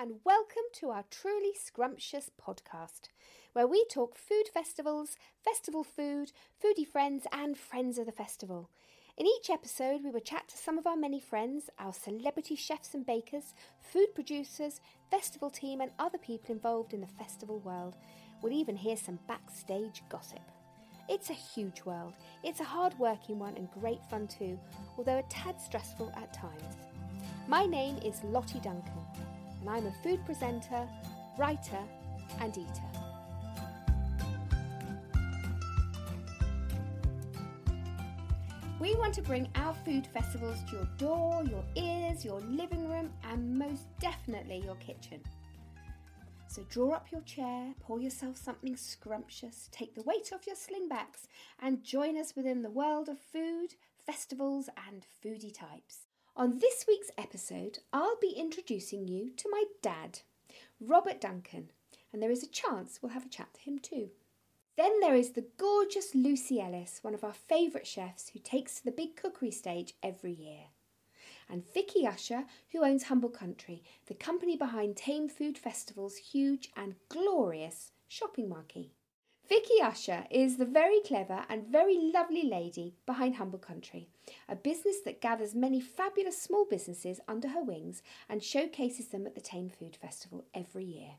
and welcome to our truly scrumptious podcast, where we talk food festivals, festival food, foodie friends, and friends of the festival. In each episode, we will chat to some of our many friends, our celebrity chefs and bakers, food producers, festival team, and other people involved in the festival world. We'll even hear some backstage gossip. It's a huge world. It's a hard working one and great fun too, although a tad stressful at times. My name is Lottie Duncan, and I'm a food presenter, writer, and eater. We want to bring our food festivals to your door, your ears, your living room, and most definitely your kitchen. So draw up your chair, pour yourself something scrumptious, take the weight off your slingbacks, and join us within the world of food, festivals, and foodie types. On this week's episode, I'll be introducing you to my dad, Robert Duncan, and there is a chance we'll have a chat to him too. Then there is the gorgeous Lucie Ellis, one of our favourite chefs who takes to the big cookery stage every year. And Vicki Usher, who owns Humble Country, the company behind Thame Food Festival's huge and glorious shopping marquee. Vicki Usher is the very clever and very lovely lady behind Humble Country, a business that gathers many fabulous small businesses under her wings and showcases them at the Thame Food Festival every year.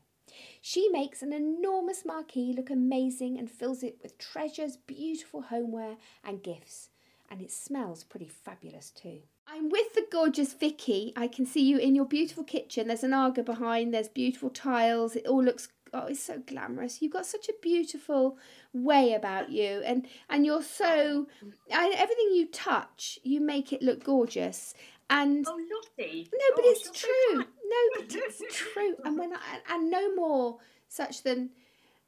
She makes an enormous marquee look amazing and fills it with treasures, beautiful homeware, and gifts. And it smells pretty fabulous too. I'm with the gorgeous Vicki. I can see you in your beautiful kitchen. There's an Aga behind, there's beautiful tiles. It all looks oh, it's so glamorous. You've got such a beautiful way about you, and and you're so I, everything you touch, you make it look gorgeous. And oh, Lottie. No, but Gosh, it's you're so true. No, but it's true. And when I, and no more such than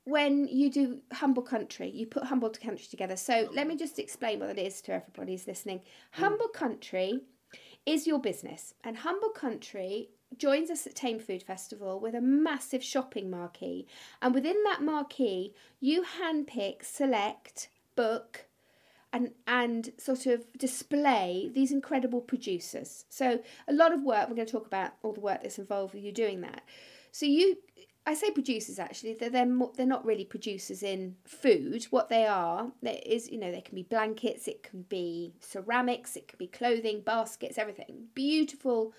when you do humble country, you put humble to country together. So let me just explain what it is to everybody who's listening. Mm. Humble country is your business, and humble country joins us at Thame Food Festival with a massive shopping marquee. And within that marquee, you handpick, select, book, and and sort of display these incredible producers. So a lot of work. We're going to talk about all the work that's involved with you doing that. So you, I say producers actually. They're they're, more, they're not really producers in food. What they are, is, you know they can be blankets, it can be ceramics, it can be clothing, baskets, everything. Beautiful,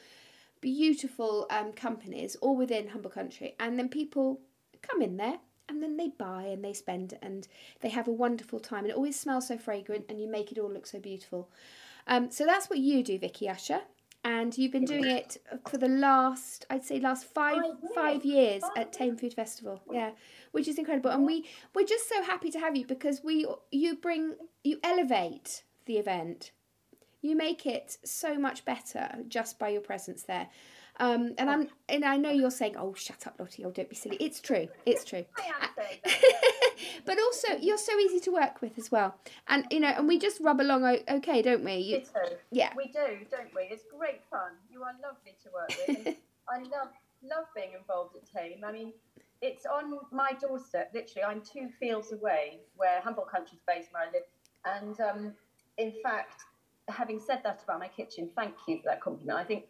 beautiful um, companies all within Humble Country, and then people come in there and then they buy and they spend and they have a wonderful time and it always smells so fragrant and you make it all look so beautiful. Um, so that's what you do vicki usher and you've been doing it for the last i'd say last five Five years. five years Five at thame food festival. Yeah which is incredible and we we're just so happy to have you because we you bring you elevate the event you make it so much better just by your presence there um, and I'm and I know you're saying, "Oh, shut up, Lottie! Oh, don't be silly." It's true. It's true. I am saying that. but also, you're so easy to work with as well, and you know, and we just rub along okay, don't we? You, yeah, We do, don't we? It's great fun. You are lovely to work with. I love love being involved at Thame. I mean, it's on my doorstep. Literally, I'm two fields away, where Humble Country's based, where I live. And um, in fact, having said that about my kitchen, thank you for that compliment. I think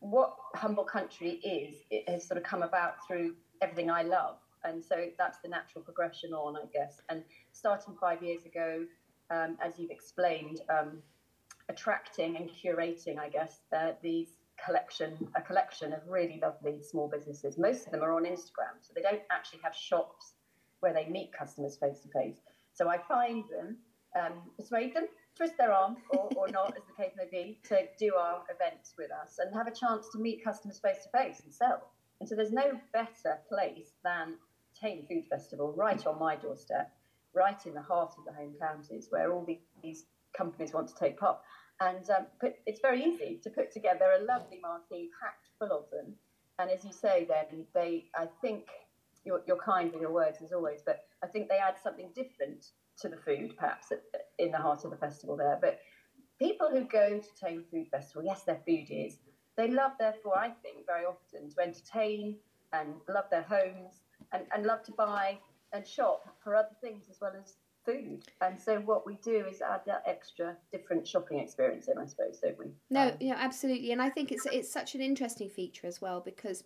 what Humble Country is, it has sort of come about through everything I love. And so that's the natural progression on, I guess. And starting five years ago, um, as you've explained, um, attracting and curating, I guess, uh, these collection, a collection of really lovely small businesses. Most of them are on Instagram, so they don't actually have shops where they meet customers face to face. So I find them, um, persuade them, twist their arm, or, or not, as the case may be, to do our events with us and have a chance to meet customers face to face and sell. And so there's no better place than Thame Food Festival, right on my doorstep, right in the heart of the home counties, where all these companies want to take part. And um, put, it's very easy to put together a lovely marquee packed full of them. And as you say, then they, I think, you're, you're kind with your words as always, but I think they add something different to the food, perhaps in the heart of the festival there. But people who go to Thame Food Festival, yes, they're foodies. They love, therefore, I think, very often to entertain and love their homes and, and love to buy and shop for other things as well as food. And so what we do is add that extra different shopping experience in, I suppose, don't we? no, Um, yeah, absolutely, and I think it's it's such an interesting feature as well because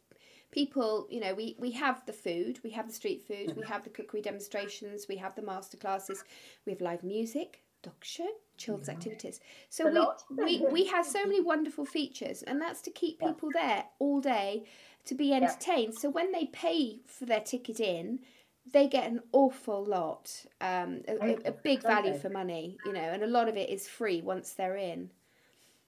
people, you know, we, we have the food, we have the street food, we have the cookery demonstrations, we have the master classes, we have live music, dog show, children's activities. So we, we, we have so many wonderful features, and that's to keep people there all day to be entertained. So when they pay for their ticket in, they get an awful lot, um, a, a, big value for money, you know, and a lot of it is free once they're in.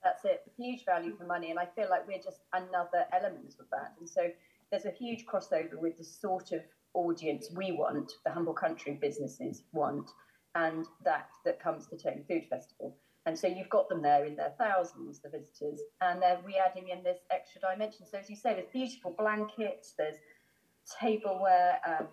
That's it, huge value for money, and I feel like we're just another element of that. And so there's a huge crossover with the sort of audience we want, the humble country businesses want, and that that comes to Thame Food Festival. And so you've got them there in their thousands, the visitors, and they're we adding in this extra dimension. So as you say, there's beautiful blankets, there's tableware. Um,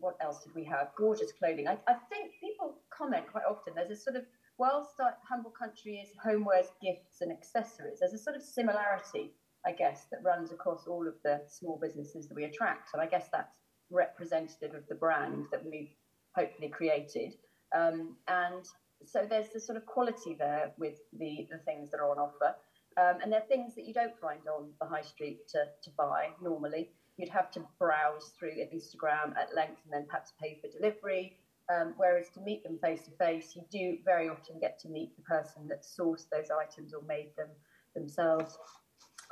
what else did we have? Gorgeous clothing. I, I think people comment quite often. There's a sort of whilst humble country is homewares, gifts, and accessories. There's a sort of similarity, I guess, that runs across all of the small businesses that we attract, and I guess that's representative of the brand that we've hopefully created. Um, and so there's the sort of quality there with the, the things that are on offer. Um, and they're things that you don't find on the high street to, to buy normally. You'd have to browse through Instagram at length and then perhaps pay for delivery. Um, whereas to meet them face to face, you do very often get to meet the person that sourced those items or made them themselves.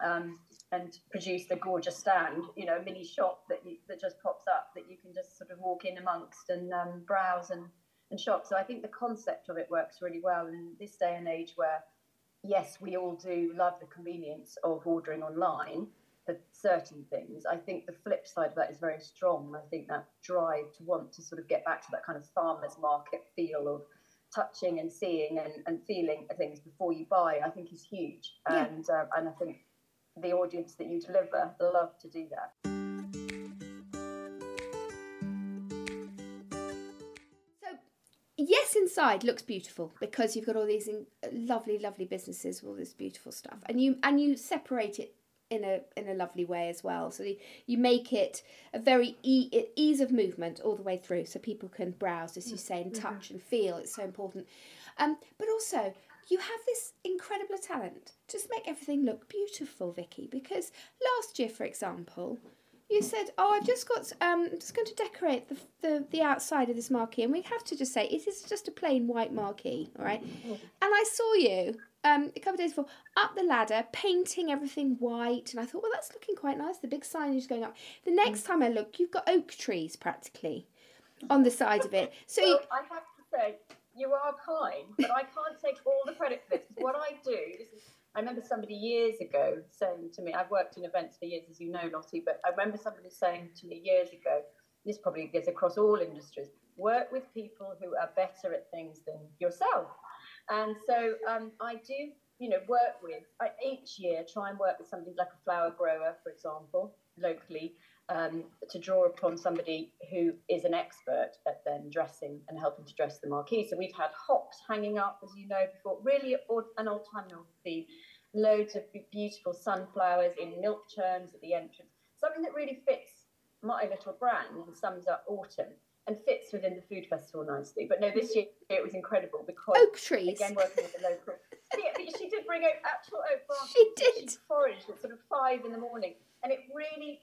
Um, and produce the gorgeous stand, you know, a mini shop that you, that just pops up that you can just sort of walk in amongst and um, browse and and shop. So I think the concept of it works really well in this day and age where, yes, we all do love the convenience of ordering online for certain things. I think the flip side of that is very strong. I think that drive to want to sort of get back to that kind of farmer's market feel of touching and seeing and, and feeling things before you buy, I think is huge. Yeah. And, uh, and I think the audience that you deliver love to do that. So, Yes, inside looks beautiful because you've got all these in, lovely, lovely businesses with all this beautiful stuff, and you and you separate it in a in a lovely way as well. So you make it a very e- ease of movement all the way through, so people can browse, as you say, and mm-hmm. touch and feel. It's so important. Um, but also you have this incredible talent to make everything look beautiful, Vicki. Because last year, for example, you said, "Oh, I've just got. Um, I'm just going to decorate the, the the outside of this marquee, and we have to just say it is just a plain white marquee, all right?" And I saw you um, a couple of days before up the ladder, painting everything white, and I thought, "Well, that's looking quite nice." The big signage going up. The next time I look, you've got oak trees practically on the side of it. So well. I have to say, you are kind, but I can't take all the credit for this. What I do, is I remember somebody years ago saying to me, I've worked in events for years, as you know, Lottie, but I remember somebody saying to me years ago, this probably gets across all industries, work with people who are better at things than yourself. And so um, I do, you know, work with, I, each year try and work with somebody like a flower grower, for example, locally, um, to draw upon somebody who is an expert at then dressing and helping to dress the marquee. So we've had hops hanging up, as you know, before, really an autumnal theme. Loads of beautiful sunflowers in milk churns at the entrance. Something that really fits my little brand and sums up autumn and fits within the food festival nicely. But no, this year it was incredible because oak trees. Again, working with the local. she, she did bring out actual oak branches. She did. She foraged at sort of five in the morning, and it really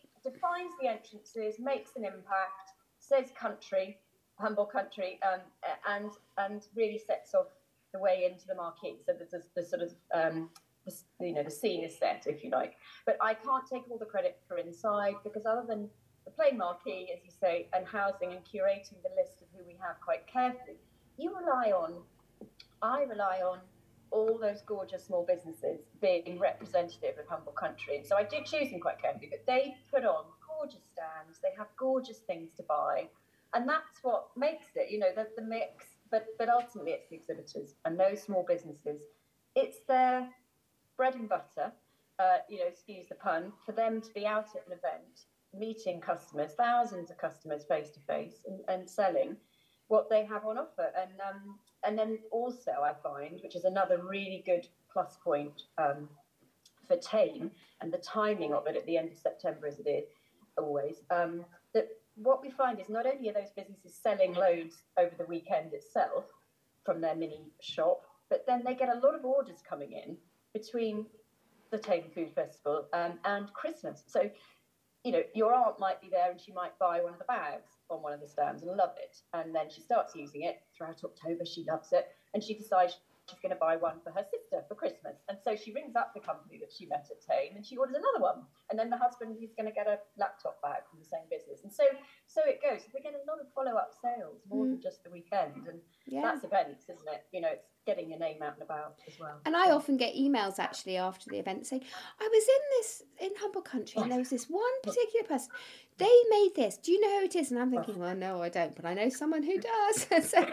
defines the entrances, makes an impact, says country, humble country, um, and and really sets off the way into the marquee. So the, the, the sort of um, the, you know the scene is set, if you like. But I can't take all the credit for inside because other than the plain marquee, as you say, and housing and curating the list of who we have quite carefully, you rely on, I rely on all those gorgeous small businesses being representative of humble country. And so I did choose them quite carefully, but they put on gorgeous stands, they have gorgeous things to buy. And that's what makes it, you know, the, mix, but, but ultimately it's the exhibitors and those small businesses. It's their bread and butter, uh, you know, excuse the pun, for them to be out at an event, meeting customers, thousands of customers face to face and selling what they have on offer. And um, and then also I find, which is another really good plus point um, for Thame and the timing of it at the end of September as it is always, um, that what we find is not only are those businesses selling loads over the weekend itself from their mini shop, but then they get a lot of orders coming in between the Thame Food Festival um, and Christmas. So you know, your aunt might be there and she might buy one of the bags on one of the stands and love it. And then she starts using it throughout October. She loves it. And she decides she's going to buy one for her sister for Christmas. And so she rings up the company that she met at Thame and she orders another one. And then the husband, he's going to get a laptop bag from the same business. And so so it goes. We get a lot of follow up sales more mm. than just the weekend. And yeah. that's events, isn't it? You know, it's getting your name out and about as well. And I often get emails actually after the event saying, I was in this in Humble Country and there was this one particular person. They made this. Do you know who it is? And I'm thinking, well, no, I don't, but I know someone who does. so,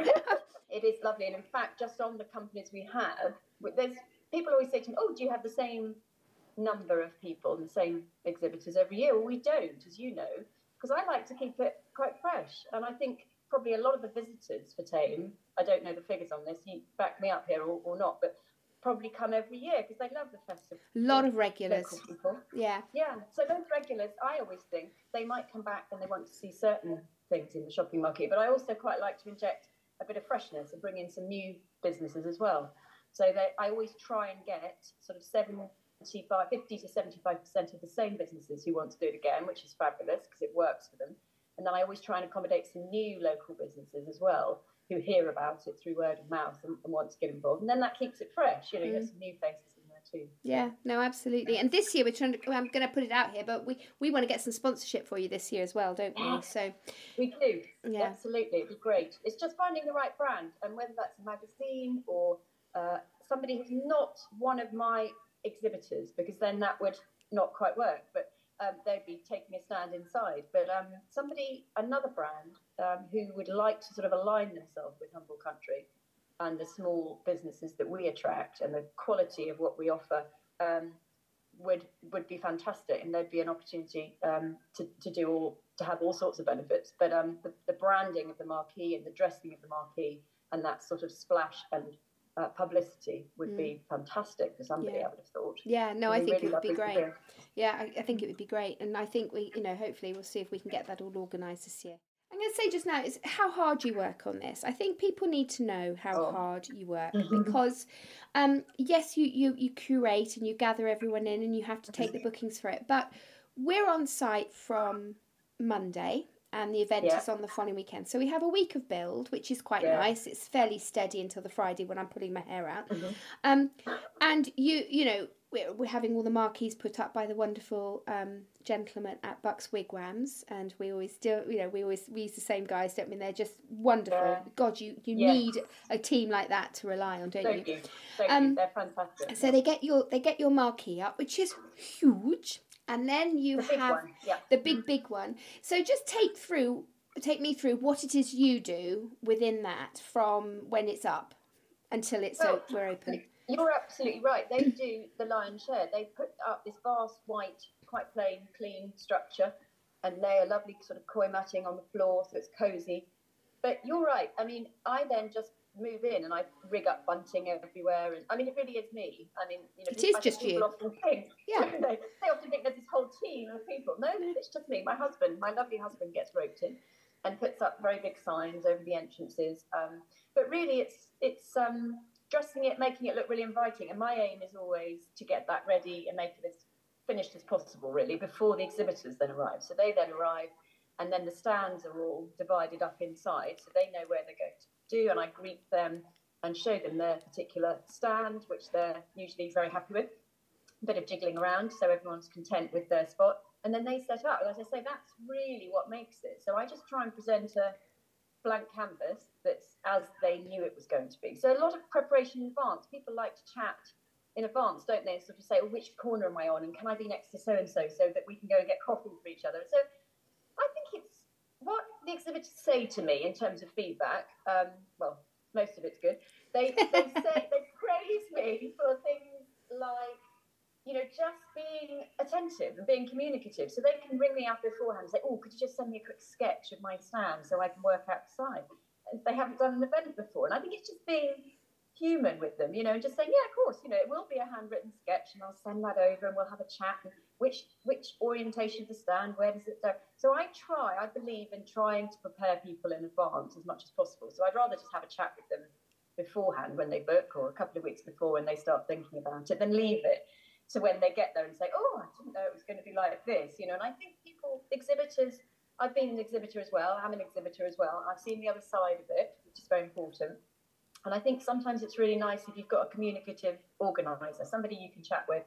it is lovely. And in fact, just on the companies we have, there's people always say to me, "Oh, do you have the same number of people and the same exhibitors every year?" Well, we don't, as you know, because I like to keep it quite fresh. And I think probably a lot of the visitors for Thame, I don't know the figures on this, you back me up here or, or not, but probably come every year because they love the festival. A lot of regulars. Yeah. Yeah. So those regulars, I always think they might come back and they want to see certain things in the shopping market, but I also quite like to inject a bit of freshness and bring in some new businesses as well. So that I always try and get sort of 75, 50 to 75% of the same businesses who want to do it again, which is fabulous because it works for them. And then I always try and accommodate some new local businesses as well who hear about it through word of mouth and, and want to get involved. And then that keeps it fresh. You know, mm. you get some new faces too. Yeah, no, absolutely. And this year we're trying to. I'm going to put it out here, but we we want to get some sponsorship for you this year as well, don't we? So we do. Yeah, absolutely. It'd be great. It's just finding the right brand, and whether that's a magazine or uh, somebody who's not one of my exhibitors, because then that would not quite work. But um, they'd be taking a stand inside. But um, somebody, another brand, um, who would like to sort of align themselves with Humble Country and the small businesses that we attract and the quality of what we offer um, would would be fantastic, and there'd be an opportunity um, to, to do all to have all sorts of benefits. But um, the, the, branding of the marquee and the dressing of the marquee and that sort of splash and uh, publicity would mm. be fantastic for somebody. Yeah. I would have thought. Yeah, no, I think really it would be great. Yeah, I, I think it would be great, and I think we, you know, hopefully we'll see if we can get that all organised this year. Going to say just now is how hard you work on this. I think people need to know how oh. hard you work mm-hmm. because, um, yes, you, you you curate and you gather everyone in and you have to take the bookings for it. But we're on site from Monday and the event yeah. is on the following weekend. So we have a week of build, which is quite yeah. nice. It's fairly steady until the Friday when I'm pulling my hair out. Mm-hmm. Um, and you you know we're, we're having all the marquees put up by the wonderful um, gentlemen at Bucks Wigwams, and we always do. You know, we always we use the same guys, don't we? They're just wonderful. Yeah. God, you you need a team like that to rely on, don't Thank you? you. Thank um, you. They're fantastic. So they get your they get your marquee up, which is huge, and then you the have the big big one. So just take through take me through what it is you do within that from when it's up until it's well, we're open. You're absolutely right. They do the lion's share. They put up this vast white, quite plain, clean structure and lay a lovely sort of coir matting on the floor so it's cozy. But you're right. I mean, I then just move in and I rig up bunting everywhere. And I mean, it really is me. I mean, you know, it is just you. Often think, yeah. they, they often think there's this whole team of people. No, it's just me. My husband, my lovely husband, gets roped in and puts up very big signs over the entrances. Um, but really, it's it's um, dressing it, making it look really inviting. And my aim is always to get that ready and make it as finished as possible, really, before the exhibitors then arrive. So they then arrive, and then the stands are all divided up inside, so they know where they're going to do. And I greet them and show them their particular stand, which they're usually very happy with. A bit of jiggling around, so everyone's content with their spot. And then they set up. And As I say, that's really what makes it. So I just try and present a blank canvas that's as they knew it was going to be. So a lot of preparation in advance. People like to chat in advance, don't they? And sort of say, well, which corner am I on? And can I be next to so and so so that we can go and get coffee for each other? So I think it's what the exhibitors say to me in terms of feedback. Um, well, most of it's good. They, they say, they praise me for things like you know, just being attentive and being communicative. So they can ring me up beforehand and say, oh, could you just send me a quick sketch of my stand so I can work outside? If they haven't done an event before. And I think it's just being human with them, you know, and just saying, yeah, of course, you know, it will be a handwritten sketch and I'll send that over and we'll have a chat. And which which orientation of the stand, where does it go? So I try, I believe in trying to prepare people in advance as much as possible. So I'd rather just have a chat with them beforehand when they book or a couple of weeks before when they start thinking about it than leave it to when they get there and say, "Oh, I didn't know it was going to be like this," you know. And I think people, exhibitors, I've been an exhibitor as well. I'm an exhibitor as well. I've seen the other side of it, which is very important. And I think sometimes it's really nice if you've got a communicative organizer, somebody you can chat with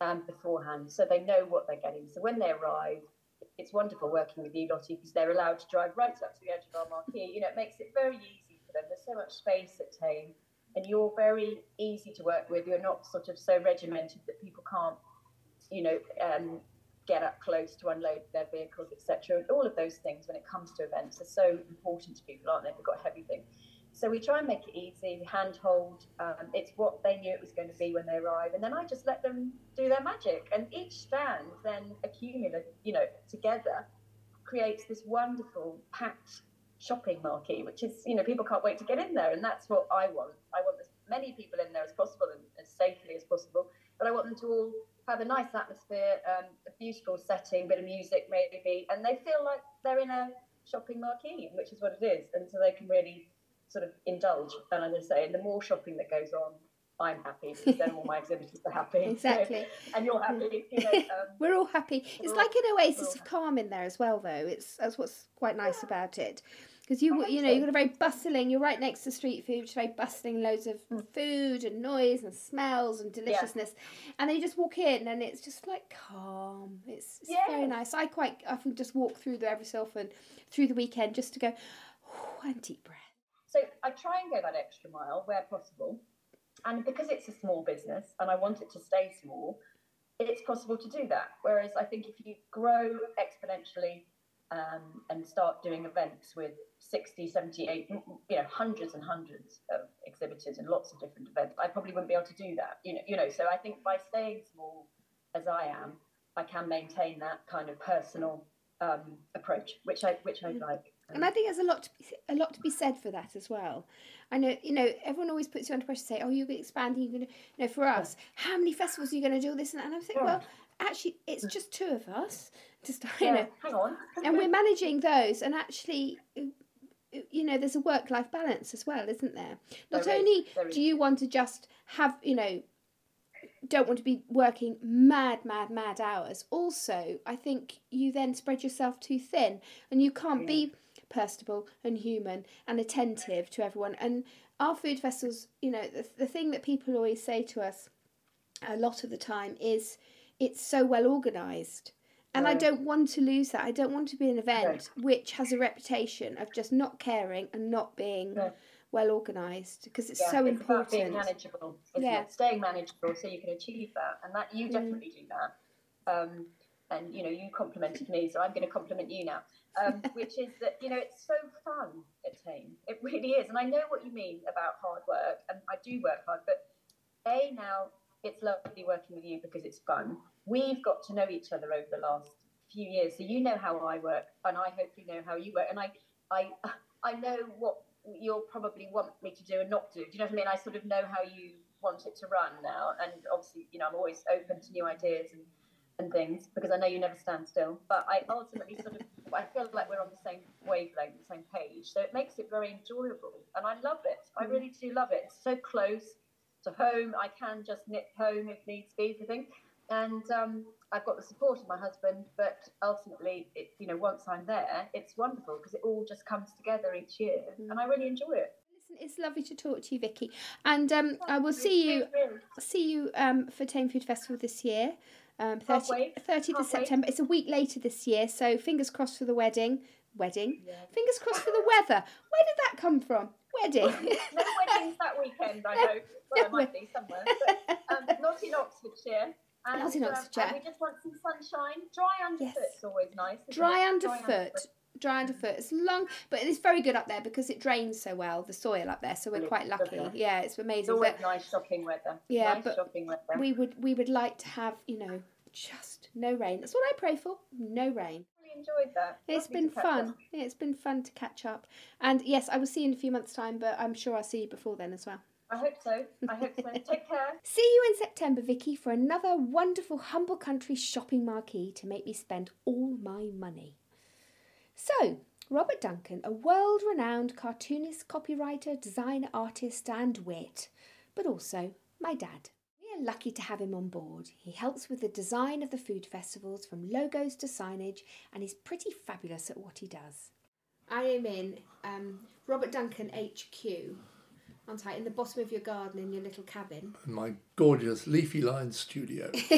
um, beforehand, so they know what they're getting. So when they arrive, it's wonderful working with you, Lottie, because they're allowed to drive right up to the edge of our marquee. You know, it makes it very easy for them. There's so much space at Thame and you're very easy to work with. You're not sort of so regimented that people can't, you know, um, get up close to unload their vehicles, etc. And all of those things when it comes to events are so important to people, aren't they? They've got heavy things. So we try and make it easy, handhold. Um, it's what they knew it was going to be when they arrive, and then I just let them do their magic. And each stand then accumulate, you know, together creates this wonderful packed shopping marquee, which is, you know, people can't wait to get in there. And that's what I want. I want as many people in there as possible and as safely as possible. But I want them to all have a nice atmosphere, um, a beautiful setting, bit of music maybe, and they feel like they're in a shopping marquee, which is what it is. And so they can really sort of indulge. And as I say, and the more shopping that goes on, I'm happy because then all my exhibitors are happy. exactly. So, and you're happy. You know, um, we're all happy. It's like an oasis of calm in there as well, though. It's that's what's quite nice yeah. about it because you you know so. you've got a very bustling. You're right next to street food, which is very bustling, loads of mm. food and noise and smells and deliciousness, yeah. and then you just walk in and it's just like calm. It's, it's very nice. I quite often just walk through there every so often through the weekend just to go oh, and deep breath. So I try and go that extra mile where possible, and because it's a small business and I want it to stay small, it's possible to do that. Whereas I think if you grow exponentially um, and start doing events with 60, 70, 80, you know, hundreds and hundreds of exhibitors and lots of different events. I probably wouldn't be able to do that, you know, you know. So I think by staying small as I am, I can maintain that kind of personal um, approach, which I which I mm. like. And I think there's a lot to be, a lot to be said for that as well. I know, you know, everyone always puts you under pressure to say, "Oh, you're expanding. You're going to, you know, for us, how many festivals are you going to do this?" And, and I'm thinking, yeah. well, actually, it's just two of us. Just you yeah, know, hang on, and we're managing those, and actually, uh, uh, you know there's a work life balance as well isn't there not there only is, do you want to just have you know don't want to be working mad mad mad hours. Also i think you then spread yourself too thin and you can't yeah. be personable and human and attentive to everyone. And our food festivals you know the, the thing that people always say to us a lot of the time is it's so well organized. And I don't want to lose that. I don't want to be an event which has a reputation of just not caring and not being well organised because it's yeah, so it's important. being manageable, yeah. It? Staying manageable so you can achieve that, and that you mm. definitely mm. do that. Um, and you know, you complimented me, so I'm going to compliment you now. Um, which is that you know it's so fun at Thame. It really is, and I know what you mean about hard work, and I do work hard. But a now it's lovely working with you because it's fun we've got to know each other over the last few years. So you know how I work, and I hope you know how you work. And I, I, I know what you'll probably want me to do and not do. Do you know what I mean? I sort of know how you want it to run now, and obviously, you know, I'm always open to new ideas and and things because I know you never stand still. But I ultimately sort of I feel like we're on the same wavelength, the same page. So it makes it very enjoyable, and I love it. I really do love it. It's so close to home. I can just nip home if needs be. I think and um, I've got the support of my husband, but ultimately, it, you know, once I'm there, it's wonderful because it all just comes together each year, mm. and I really enjoy it. Listen, it's lovely to talk to you, Vicki, and um, I will see you see you um, for Thame Food Festival this year. Um, 30, 30th of September. It's a week later this year, so fingers crossed for the wedding. Wedding. Yeah. Fingers crossed for the weather. Where did that come from? Wedding. no weddings that weekend, I hope. Well, there might be somewhere, but um, not in Oxfordshire. And, in Oxfordshire. Um, we just want some sunshine. Dry underfoot yes. is always nice. Dry underfoot. Dry underfoot. Dry underfoot. It's long, but it's very good up there because it drains so well, the soil up there. So we're quite lucky. Yeah, it's amazing. It's always but, nice shopping weather. Yeah, nice but shopping weather. we would we would like to have you know just no rain. That's what I pray for. No rain enjoyed that. It's Lovely been fun. It's been fun to catch up. And yes, I will see you in a few months' time, but I'm sure I'll see you before then as well. I hope so. I hope so. Take care. See you in September, Vicki, for another wonderful Humble Country shopping marquee to make me spend all my money. So, Robert Duncan, a world renowned cartoonist, copywriter, designer, artist, and wit, but also my dad. We are lucky to have him on board. He helps with the design of the food festivals from logos to signage and is pretty fabulous at what he does. I am in um, Robert Duncan HQ, aren't I? In the bottom of your garden in your little cabin. In my gorgeous leafy lined studio.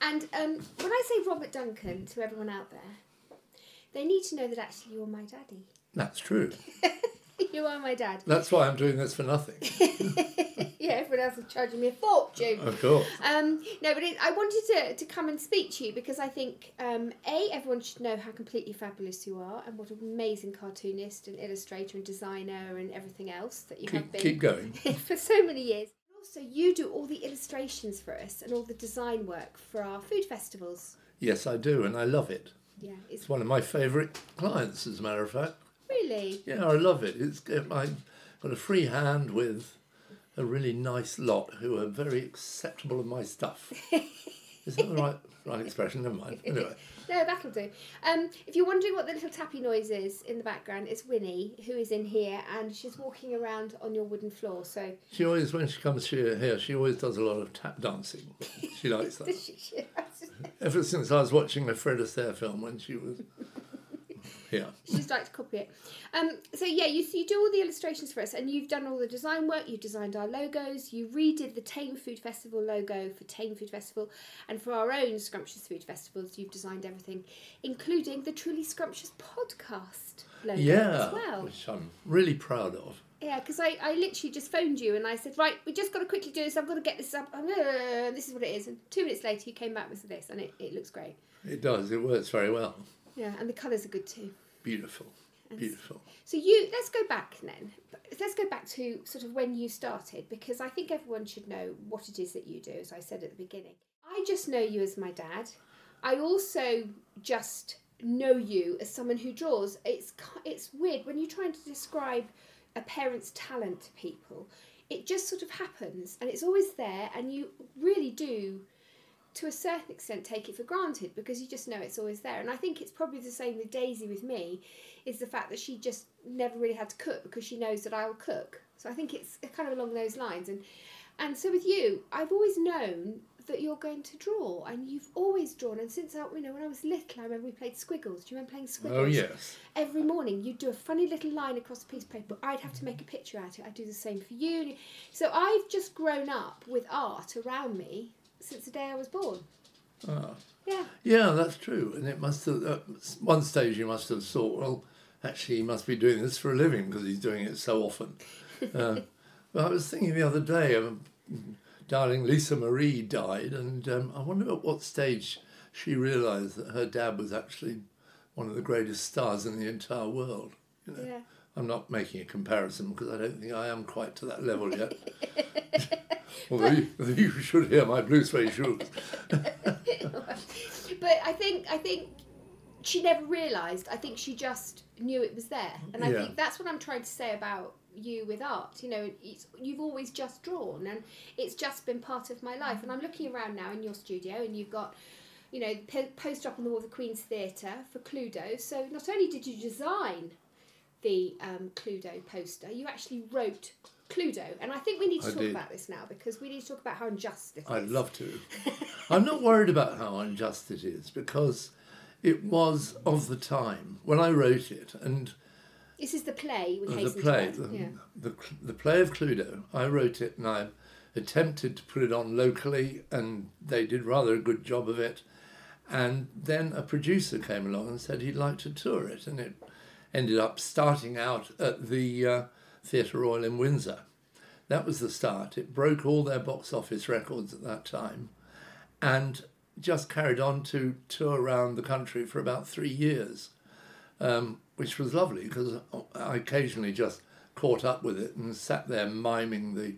and um, when I say Robert Duncan to everyone out there, they need to know that actually you're my daddy. That's true. you are my dad. That's why I'm doing this for nothing. yeah, everyone else is charging me a fortune. Of course. Um, no, but it, I wanted to, to come and speak to you because I think um, a everyone should know how completely fabulous you are and what an amazing cartoonist and illustrator and designer and everything else that you have been keep going. for so many years. Also, you do all the illustrations for us and all the design work for our food festivals. Yes, I do, and I love it. Yeah, it's It's one of my favourite clients, as a matter of fact. really Yeah, I love it. It's I've got a free hand with a really nice lot who are very acceptable of my stuff. Is that the right right expression? Never mind. Anyway, No, that'll do. Um, if you're wondering what the little tappy noise is in the background, it's Winnie who is in here and she's walking around on your wooden floor. So she always when she comes here, she always does a lot of tap dancing. She likes that. she, she, Ever since I was watching a Fred Astaire film when she was here. she's like to copy it. Um, so yeah, you you do all the illustrations for us, and you've done all the design work. You've designed our logos. You redid the Thame Food Festival logo for Thame Food Festival, and for our own Scrumptious Food Festivals, you've designed everything, including the Truly Scrumptious podcast logo Yeah, as well. which I'm really proud of. Yeah, because I, I literally just phoned you and I said, right, we just got to quickly do this. I've got to get this up. Uh, This is what it is. And two minutes later, you came back with this, and it, it looks great. It does. It works very well. Yeah, and the colours are good too. Beautiful. Beautiful. So you let's go back then. Let's go back to sort of when you started because I think everyone should know what it is that you do. As I said at the beginning, I just know you as my dad. I also just know you as someone who draws. It's it's weird when you're trying to describe a parent's talent to people. It just sort of happens and it's always there, and you really do to a certain extent take it for granted because you just know it's always there. And I think it's probably the same with Daisy with me, is the fact that she just never really had to cook because she knows that I'll cook. So I think it's kind of along those lines. And and so with you, I've always known that you're going to draw, and you've always drawn. And since I, you know, when I was little, I remember we played Squiggles. Do you remember playing Squiggles? Oh yes. every morning you'd do a funny little line across a piece of paper. I'd have to make a picture out of it. I'd do the same for you. So I've just grown up with art around me since the day I was born. Ah. Yeah. Yeah, that's true. And it must have, at one stage you must have thought, well, actually, he must be doing this for a living because he's doing it so often. Uh, well, I was thinking the other day, um, darling Lisa Marie died, and um, I wonder at what stage she realised that her dad was actually one of the greatest stars in the entire world. You know, Yeah. I'm not making a comparison because I don't think I am quite to that level yet. Although you, you should hear my blue suede shoes. But I think I think she never realised. I think she just knew it was there, and I Yeah. think that's what I'm trying to say about you with art. You know, it's, you've always just drawn, and it's just been part of my life. And I'm looking around now in your studio, and you've got. You know, po- poster up on the wall of the Queen's Theatre for Cluedo. So not only did you design the um, Cluedo poster, you actually wrote Cluedo. And I think we need to I talk did. about this now because we need to talk about how unjust I'd is. love to. I'm not worried about how unjust it is because it was of the time when I wrote it, and This is the play. We the play, the, yeah. the, the play of Cluedo. I wrote it, and I attempted to put it on locally, and they did rather a good job of it. And then a producer came along and said he'd like to tour it, and it ended up starting out at the uh, Theatre Royal in Windsor. That was the start. It broke all their box office records at that time, and just carried on to tour around the country for about three years, um, which was lovely because I occasionally just caught up with it and sat there miming the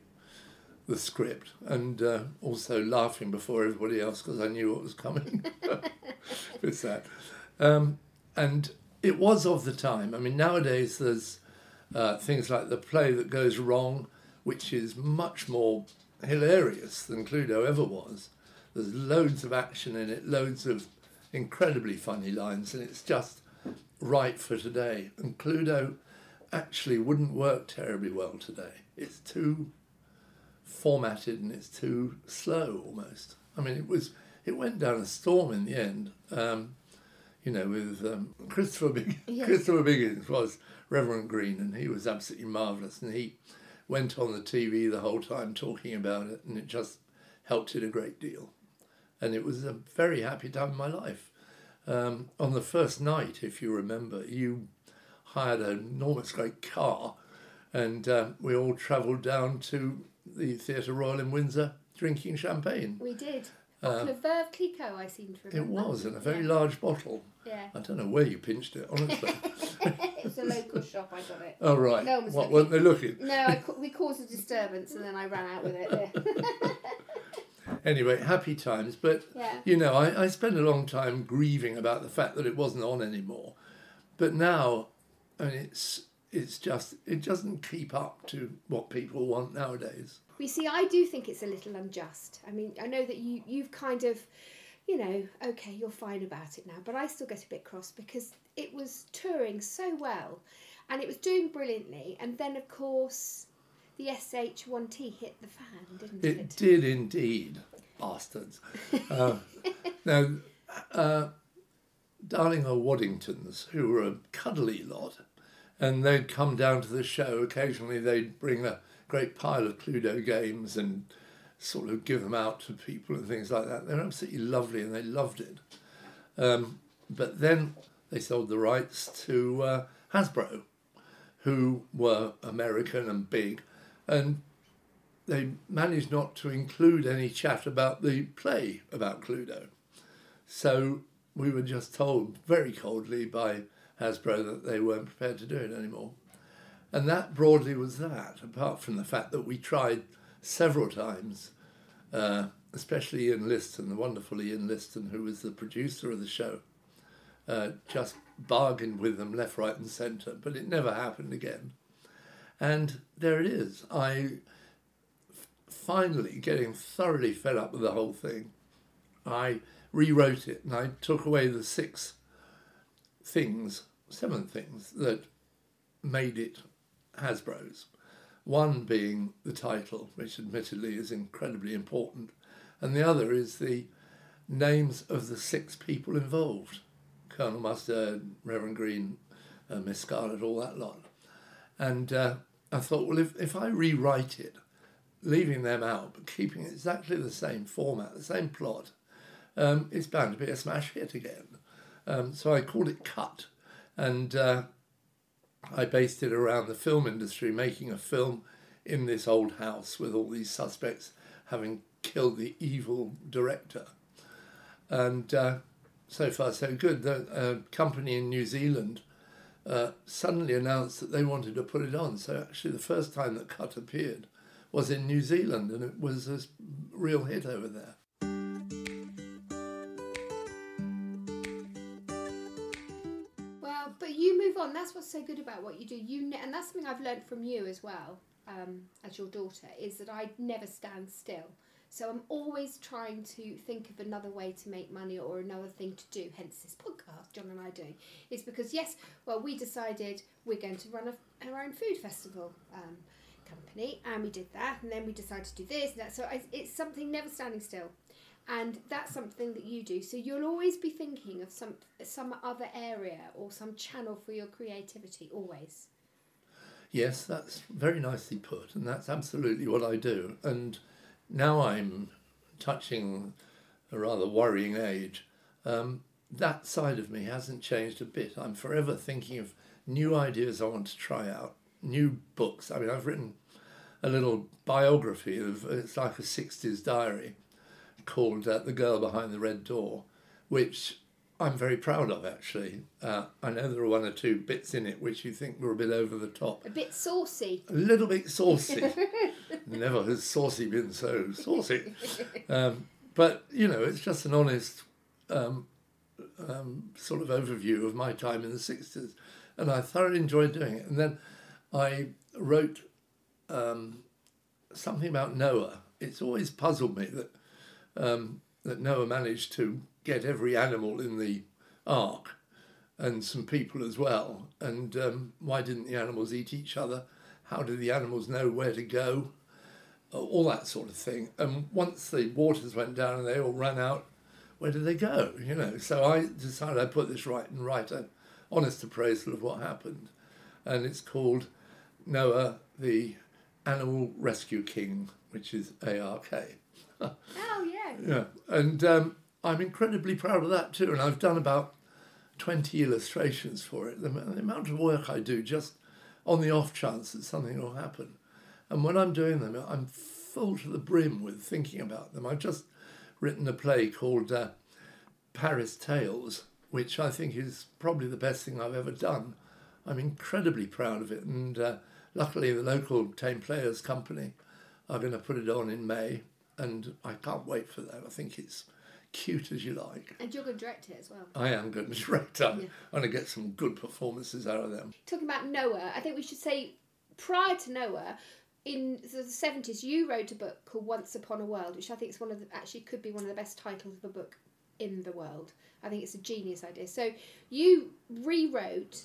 the script and uh, also laughing before everybody else because I knew what was coming with that. Um, and it was of the time. I mean, nowadays there's uh, things like the play that goes wrong, which is much more hilarious than Cluedo ever was. There's loads of action in it, loads of incredibly funny lines, and it's just right for today. And Cluedo actually wouldn't work terribly well today. It's too formatted and it's too slow almost. I mean, it was it went down a storm in the end. Um, you know, with um, Christopher Big- Yes. Christopher Biggins was Reverend Green, and he was absolutely marvelous, and he went on the TV the whole time talking about it, and it just helped it a great deal, and it was a very happy time in my life. Um, on the first night, if you remember, you hired an enormous great car, and um, we all travelled down to the Theatre Royal in Windsor drinking champagne. We did. Bottle of Veuve Clicquot, I seem to remember. It was in a very Yeah. large bottle. Yeah. I don't know where you pinched it, honestly. it was a local shop, I got it. oh, right. No one was what, looking. weren't they looking? No, I, we caused a disturbance and then I ran out with it. Anyway, happy times. But, Yeah. you know, I, I spent a long time grieving about the fact that it wasn't on anymore. But now, I mean, it's, it's just, it doesn't keep up to what people want nowadays. We see, I do think it's a little unjust. I mean, I know that you you've kind of, you know, okay, you're fine about it now, but I still get a bit cross because it was touring so well, and it was doing brilliantly, and then of course, the SH1T hit the fan, didn't it? It did indeed, bastards. Uh, now, uh, Darling Waddingtons, who were a cuddly lot, and they'd come down to the show. Occasionally, they'd bring a great pile of Cluedo games and sort of give them out to people and things like that. They're absolutely lovely, and they loved it. Um, but then they sold the rights to uh, Hasbro, who were American and big, and they managed not to include any chat about the play about Cluedo. So we were just told very coldly by Hasbro that they weren't prepared to do it anymore. And that broadly was that, apart from the fact that we tried several times, uh, especially Ian Liston, the wonderful Ian Liston, who was the producer of the show, uh, just bargained with them left, right, and centre, but it never happened again. And there it is. I finally getting thoroughly fed up with the whole thing. I rewrote it and I took away the six things, seven things that made it Hasbro's. One being the title, which admittedly is incredibly important, and the other is the names of the six people involved Colonel Mustard, Reverend Green, uh, Miss Scarlet, all that lot. And uh, I thought, well, if, if I rewrite it, leaving them out but keeping exactly the same format, the same plot, um, it's bound to be a smash hit again. Um, so I called it Cut, and uh, I based it around the film industry making a film in this old house with all these suspects having killed the evil director. And uh, so far, so good. The uh, company in New Zealand uh, suddenly announced that they wanted to put it on. So actually, the first time that Cut appeared was in New Zealand, and it was a real hit over there. That's what's so good about what you do. You ne- and that's something I've learned from you as well, um, as your daughter, is that I never stand still. So I'm always trying to think of another way to make money or another thing to do. Hence this podcast, John and I do is because yes, well, we decided we're going to run a, our own food festival. Um, company and we did that and then we decided to do this and that so it's something never standing still and that's something that you do so you'll always be thinking of some some other area or some channel for your creativity always Yes, that's very nicely put, and that's absolutely what I do. And now I'm touching a rather worrying age. Um, that side of me hasn't changed a bit. I'm forever thinking of new ideas I want to try out, new books. I mean, I've written a little biography of it's like a 60s diary called uh, The Girl Behind the Red Door, which I'm very proud of actually. Uh, I know there are one or two bits in it which you think were a bit over the top a bit saucy a little bit saucy. Never has saucy been so saucy. Um, but you know, it's just an honest um, um, sort of overview of my time in the sixties, and I thoroughly enjoyed doing it. And then I wrote um, something about Noah. It's always puzzled me that um, that Noah managed to get every animal in the ark and some people as well. And um, why didn't the animals eat each other? How did the animals know where to go? all that sort of thing. And once the waters went down and they all ran out, where did they go? You know, so I decided I'd put this right and write an honest appraisal of what happened, and it's called Noah the Animal Rescue King, which is ARK. Oh yeah. Yeah, and um, I'm incredibly proud of that too. And I've done about 20 illustrations for it. The, the amount of work I do just on the off chance that something will happen. And when I'm doing them, I'm full to the brim with thinking about them. I've just written a play called uh, Paris Tales, which I think is probably the best thing I've ever done. I'm incredibly proud of it. And uh, luckily, the local Thame Players Company are going to put it on in May. And I can't wait for that. I think it's cute as you like. And you're going to direct it as well. I am going to direct. I'm going to get some good performances out of them. Talking about Noah, I think we should say prior to Noah, in the seventies, you wrote a book called Once Upon a World, which I think is one of the actually could be one of the best titles of a book in the world. I think it's a genius idea. So you rewrote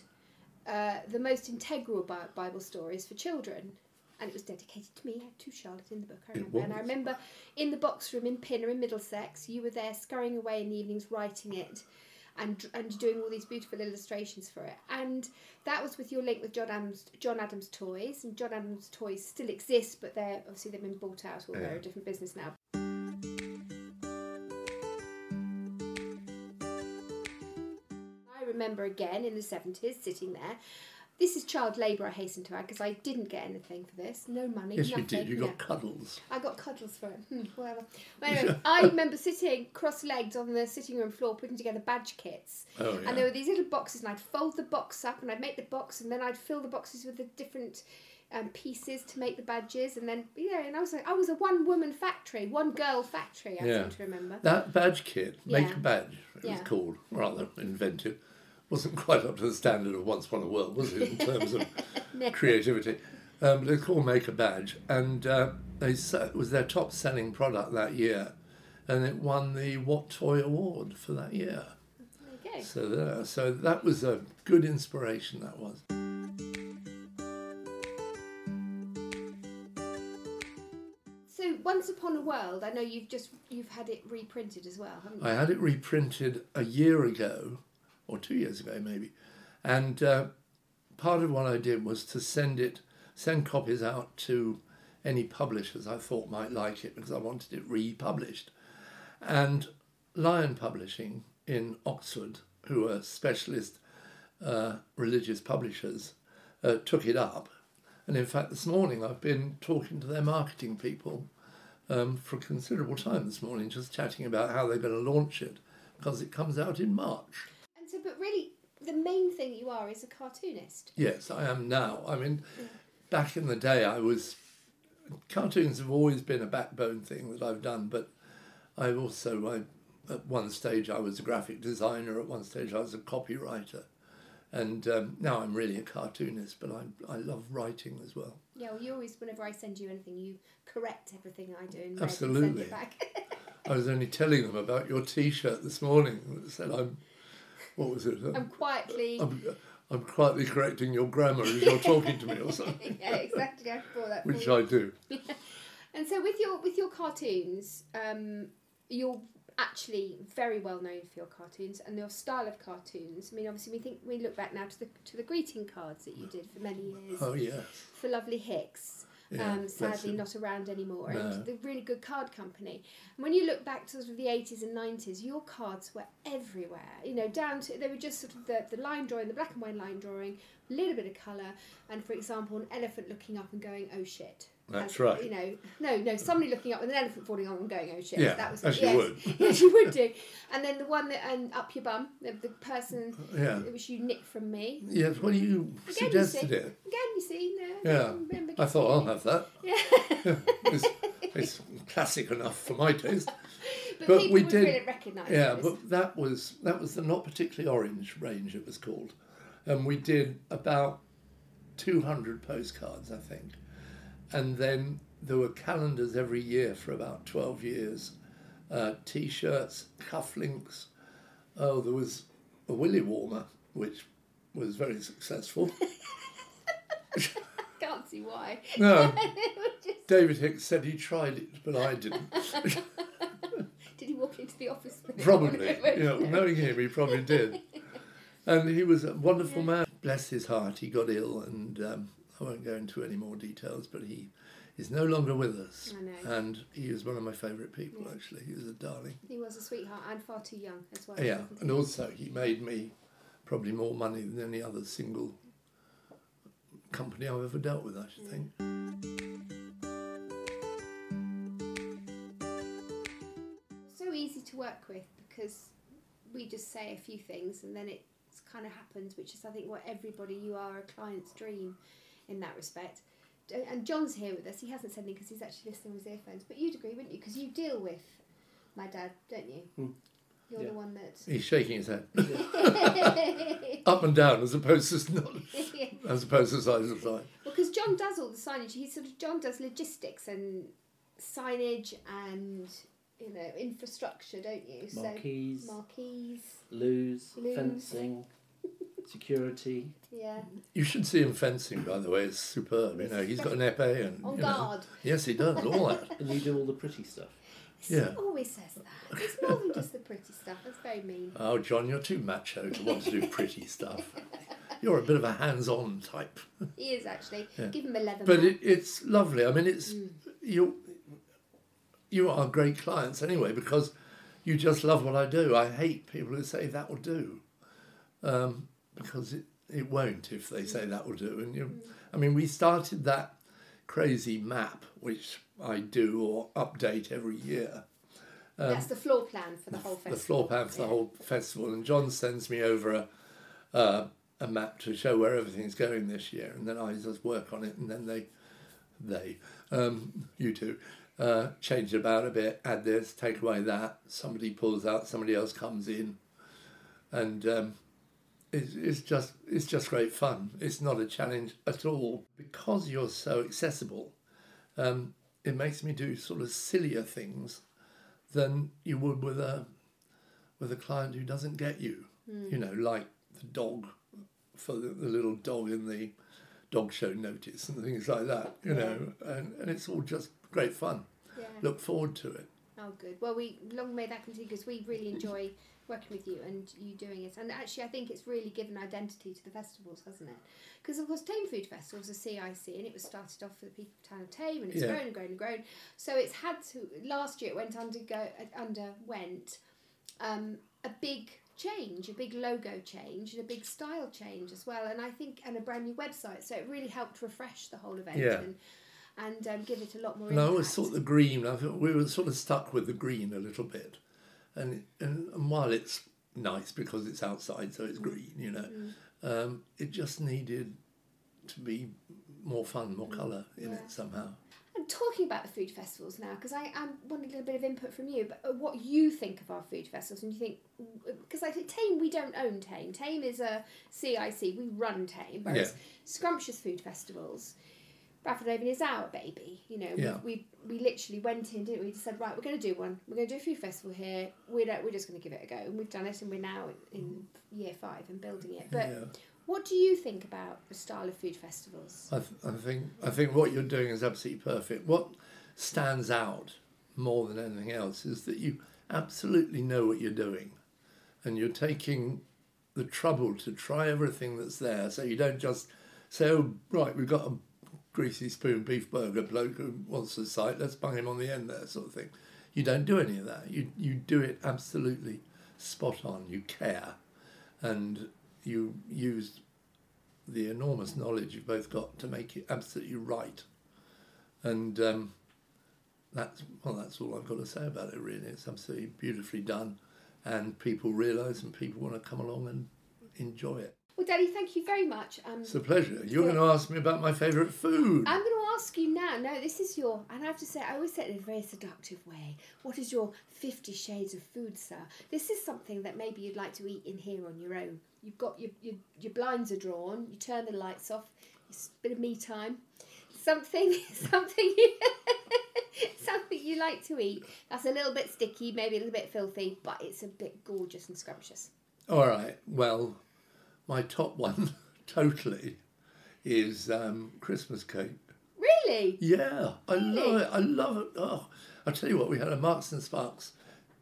uh, the most integral Bible stories for children. And it was dedicated to me. I had two Charlotte in the book, I remember. And I remember in the box room in Pinner in Middlesex, you were there scurrying away in the evenings writing it and and doing all these beautiful illustrations for it. And that was with your link with John Adams John Adams Toys. And John Adams Toys still exist, but they're obviously they've been bought out or they're a different business now. I remember again in the 70s sitting there. This is child labour, I hasten to add, because I didn't get anything for this. No money, Yes, nothing. you did. You got yeah. cuddles. I got cuddles for it. Hmm, whatever. Anyway, I remember sitting cross-legged on the sitting room floor putting together badge kits. Oh, yeah. And there were these little boxes, and I'd fold the box up, and I'd make the box, and then I'd fill the boxes with the different um, pieces to make the badges, and then yeah, and I was like, I was a one-woman factory, one-girl factory. I Yeah. seem to remember. That badge kit, make Yeah. a badge, it Yeah. was called, rather invented, wasn't quite up to the standard of Once Upon a World, was it, in terms of creativity? Um, but it's called Make a Badge, and uh, they it was their top selling product that year, and it won the What Toy Award for that year. Go. So there, so that was a good inspiration. That was. So Once Upon a World, I know you've just you've had it reprinted as well, haven't you? I had it reprinted a year ago, or two years ago maybe, and uh, part of what I did was to send it, send copies out to any publishers I thought might like it because I wanted it republished, and Lion Publishing in Oxford, who are specialist uh, religious publishers, uh, took it up, and in fact this morning I've been talking to their marketing people um, for a considerable time this morning, just chatting about how they're going to launch it because it comes out in March. And so, but really, the main thing you are is a cartoonist. Yes, I am now. I mean, back in the day, I was. Cartoons have always been a backbone thing that I've done, but I've also, I, at one stage, I was a graphic designer, at one stage, I was a copywriter. And um, now I'm really a cartoonist, but I, I love writing as well. Yeah, well, you always, whenever I send you anything, you correct everything I do and red and send it back. I was only telling them about your t shirt this morning that said I'm. What was it? I'm quietly. I'm, I'm quietly correcting your grammar as you're talking to me or something, yeah, exactly. I brought that. for which. I do. And so with your with your cartoons, um, you're actually very well known for your cartoons and your style of cartoons. I mean, obviously, we think we look back now to the to the greeting cards that you did for many years Oh, yes. for Lovely Hicks. Yeah, um, sadly not around anymore, No. and the really good card company. And when you look back to sort of the eighties and nineties, your cards were everywhere. You know, down to they were just sort of the, the line drawing, the black and white line drawing, a little bit of colour, and for example, an elephant looking up and going, "Oh shit." That's right. You know, no, no, somebody looking up with an elephant falling on and going, "Oh shit." Yeah, that was as it. you yes. would. yes, you would do. And then the one that and up your bum, the, the person uh, Yeah. which you nicked from me. Yes, well, you Again, suggested you see, it. Again, you see, no, Yeah. remember I thought I'll have that. Yeah. It's, it's classic enough for my taste. But, But people we did- recognise Yeah, those. but that was that was the not particularly orange range it was called, and we did about two hundred postcards, I think, and then there were calendars every year for about twelve years, uh, T-shirts, cufflinks. Oh, there was a willy warmer, which was very successful. Can't see why. No, just- David Hicks said he tried it, but I didn't. Did he walk into the office with probably, you know, knowing him, he probably did. And he was a wonderful Yeah. man. Bless his heart, he got ill, and um, I won't go into any more details, but he is no longer with us. I know. And he was one of my favourite people, Yeah. actually. He was a darling. He was a sweetheart and far too young as well. Yeah, and also he made me probably more money than any other single company I've ever dealt with, I should think. so easy to work with because we just say a few things and then it kind of happens, which is I think what everybody you are a client's dream in that respect. And John's here with us. He hasn't said anything because he's actually listening with his earphones. But you'd agree, wouldn't you? Because you deal with my dad, don't you? Hmm. You're Yeah. the one that. He's shaking his head up and down as opposed to not, yeah. as opposed to side to side. Because John does all the signage. He sort of John does logistics and signage and you know infrastructure, don't you? Marquees, So marquees, loos, Loos. fencing, security. yeah, You should see him fencing, by the way. It's superb. You know, he's got an épée and on you know, guard. yes, he does all that. And you do all the pretty stuff. Yeah. He always says that. It's more than just the pretty stuff. That's very mean. Oh, John, you're too macho to want to do pretty stuff. You're a bit of a hands-on type. He is actually. Yeah. Give him a leather. But it, it's lovely. I mean, it's Mm. you. You are great clients anyway because you just love what I do. I hate people who say that will do, um, because it, it won't if they say that will do. And you, Mm. I mean, we started that crazy map which I do or update every year. That's the floor plan for the whole festival. um, The floor plan for the whole festival, and John sends me over a uh, a map to show where everything's going this year, and then I just work on it, and then they they um, you two uh, change it about a bit, add this, take away that. Somebody pulls out, somebody else comes in, and um, it's, it's just it's just great fun. It's not a challenge at all because you're so accessible. Um, it makes me do sort of sillier things than you would with a with a client who doesn't get you. You know, like the dog for the, the little dog in the dog show notice and things like that. You know, and, and it's all just great fun. Yeah. Look forward to it. Oh, good. Well, we long may that continue because we really enjoy working with you and you doing it. And actually, I think it's really given identity to the festivals, hasn't it? Because of course, Thame Food Festival was a CIC, and it was started off for the people of town of Thame, and it's Yeah. grown and grown and grown. So it's had to. Last year, it went undergo underwent um, a big change, a big logo change, and a big style change as well. And I think and a brand new website. So it really helped refresh the whole event Yeah. and and um, give it a lot more. And I always thought the green. I thought we were sort of stuck with the green a little bit, and and, and while it's nice because it's outside, so it's green. You know, um, it just needed to be more fun, more colour in Yeah. it somehow. And talking about the food festivals now, because I, I want a little bit of input from you, but uh, what you think of our food festivals, and you think, because I think Thame, we don't own Thame. Thame is a CIC, we run Thame, whereas Scrumptious Food Festivals, Bradford on Avon is our baby. You know, Yeah. we, we, we literally went in, didn't we? Just said, right, we're going to do one. We're going to do a food festival here. We're, we're just going to give it a go. And we've done it, and we're now in year five and building it. But yeah. what do you think about the style of food festivals? I, th- I think I think what you're doing is absolutely perfect. What stands out more than anything else is that you absolutely know what you're doing, and you're taking the trouble to try everything that's there. So you don't just say, "Oh, right, we've got a greasy spoon beef burger bloke who wants the site. Let's bang him on the end there," sort of thing. You don't do any of that. You you do it absolutely spot on. You care, and you use the enormous knowledge you've both got to make it absolutely right. And um, that's well, that's all I've got to say about it. Really, it's absolutely beautifully done, and people realise and people want to come along and enjoy it. Well, Daddy, thank you very much. Um, It's a pleasure. You're going to ask me about my favourite food. I'm going to ask you now. No, this is your, and I have to say, I always say it in a very seductive way. What is your Fifty Shades of Food, sir? This is something that maybe you'd like to eat in here on your own. You've got your your, your blinds are drawn. You turn the lights off. It's a bit of me time. Something, something, something you like to eat. That's a little bit sticky, maybe a little bit filthy, but it's a bit gorgeous and scrumptious. All right. Well, my top one totally is um, Christmas cake. Really? Really? Yeah, I love it. I love it. Oh, I tell you what, we had a Marks and Sparks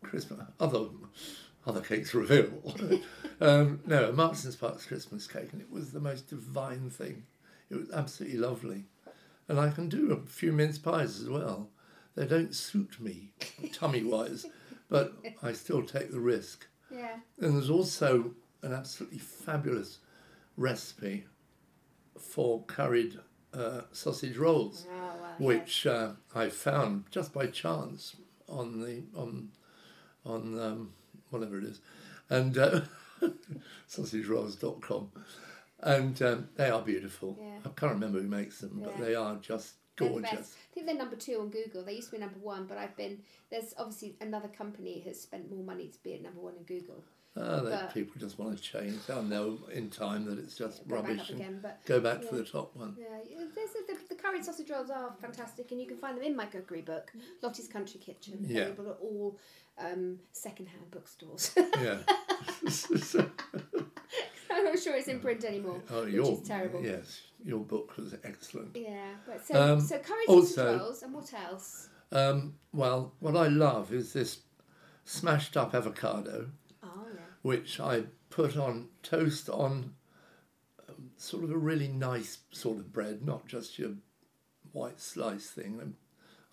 Christmas. Other other cakes available. um, no, a Marks and Sparks Christmas cake, and it was the most divine thing. It was absolutely lovely, and I can do a few mince pies as well. They don't suit me tummy wise, but I still take the risk. Yeah. And there's also an absolutely fabulous recipe for curried uh, sausage rolls, Oh, well, which uh, I found just by chance on the on on um, whatever it is, and uh, sausagerolls.com. And um, they are beautiful. Yeah. I can't remember who makes them, but they are just gorgeous. I think they're number two on Google. They used to be number one, but I've been there's obviously another company has spent more money to be at number one in Google. They, But- people just want to change. They'll know in time that it's just back rubbish and again, go back yeah. the top one. yeah, there's a, the, the curried sausage rolls are fantastic, and you can find them in my cookery book, Lottie's Country Kitchen, Yeah. available at all um, second-hand bookstores. Yeah. I'm not sure it's in print anymore, Oh, which your is terrible. yes, your book was excellent. Yeah, but so Um, so also- sausage rolls, and what else? Um, well, what I love is this smashed up avocado, Oh which I put on toast on um, sort of a really nice sort of bread, not just your white slice thing. Um,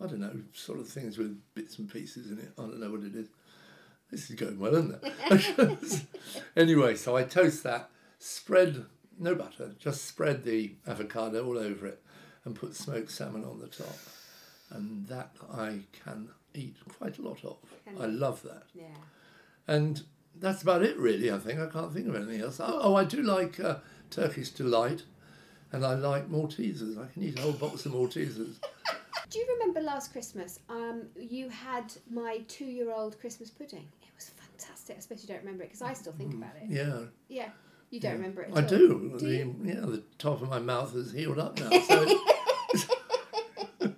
I don't know, sort of things with bits and pieces in it. I don't know what it is. This is going well, isn't it? anyway, so I toast that, spread no butter, just spread the avocado all over it, and put smoked salmon on the top, and that I can eat quite a lot of. I love that, yeah. and that's about it really. I think I can't think of anything else. Oh, oh I do like uh, Turkish delight, and I like Maltesers. I can eat a whole box of Maltesers. Do you remember last Christmas? Um, you had my two-year-old Christmas pudding. It was fantastic. I suppose you don't remember it because I still think about it. Yeah, Yeah, you don't remember it. I all. do. Do the, you? Yeah, the top of my mouth is healed up now. So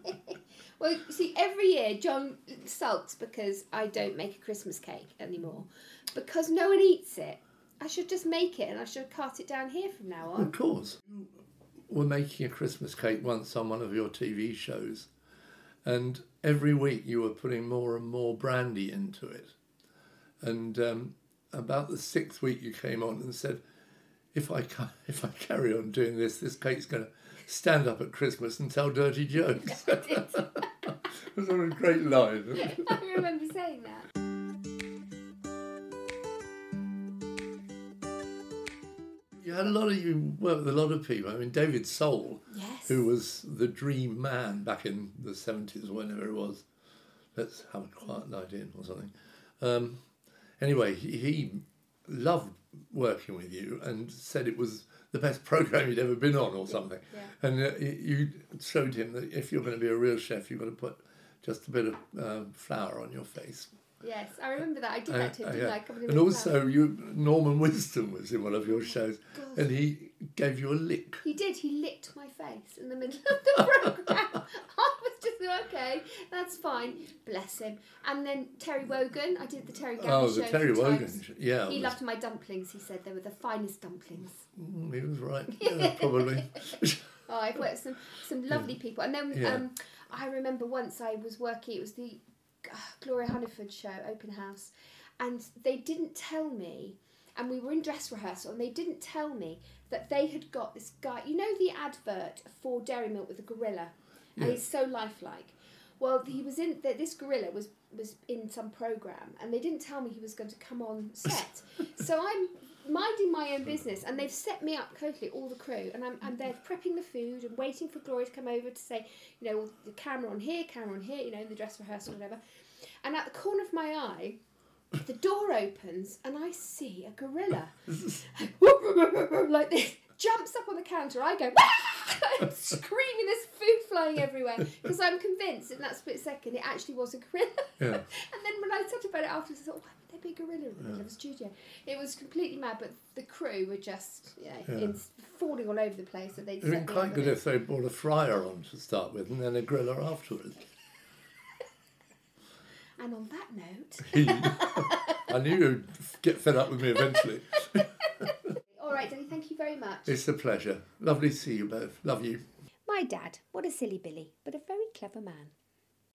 Well, see, every year John sulks because I don't make a Christmas cake anymore because no one eats it. I should just make it and I should cart it down here from now on. Of course. You were making a Christmas cake once on one of your TV shows, and every week you were putting more and more brandy into it. And um, about the sixth week, you came on and said, "If I ca- if I carry on doing this, this cake's going to stand up at Christmas and tell dirty jokes." it was a great line. I remember saying that. You had a lot of you worked with a lot of people. I mean, David Soul. Yes. who was the dream man back in the 70s or whenever it was. Let's have a quiet night in or something. Um, anyway, he, he loved working with you and said it was the best program he'd ever been on or something. Yeah. And uh, you showed him that if you're going to be a real chef, you've got to put just a bit of um, flour on your face. Yes, I remember that. I did Uh, that to him, uh, yeah. I? And also, you Norman Winston was in one of your shows, and he gave you a lick. He did. He licked my face in the middle of the program. I was just like, okay, that's fine. Bless him. And then Terry Wogan. I did the Terry Gavin Oh, show. the a Terry Wogan. Yeah, He was- loved my dumplings. He said they were the finest dumplings. Mm, he was right. Yeah, probably. Oh, I've worked with some some lovely people. And then Yeah. um, I remember once I was working. It was the uh, Gloria Hunniford show, open house, and they didn't tell me. And we were in dress rehearsal, and they didn't tell me that they had got this guy. You know the advert for Dairy Milk with the gorilla, and he's so lifelike. Well, he was in that. This gorilla was was in some program, and they didn't tell me he was going to come on set. so I'm minding my own hmm. business, and they've set me up totally, all the crew, and I'm, I'm there prepping the food and waiting for Gloria to come over to say, you know, the camera on here, camera on here, you know, in the dress rehearsal, whatever. And at the corner of my eye, the door opens, and I see a gorilla like this. Jumps up on the counter. I go I'm screaming. There's food flying everywhere because I'm convinced in that split second it actually was a gorilla. Yeah. And then when I thought about it afterwards, I thought, why would there be a gorilla in the middle of a studio? It was completely mad, but the crew were just, you know, Yeah. in, falling all over the place. So they It'd been quite good if they brought a fryer on to start with and then a griller afterwards. And on that note, I knew you'd get fed up with me eventually. All right, Danny, thank you very much. It's a pleasure. Lovely to see you both. Love you. My my dad. What a silly Billy, but a very clever man.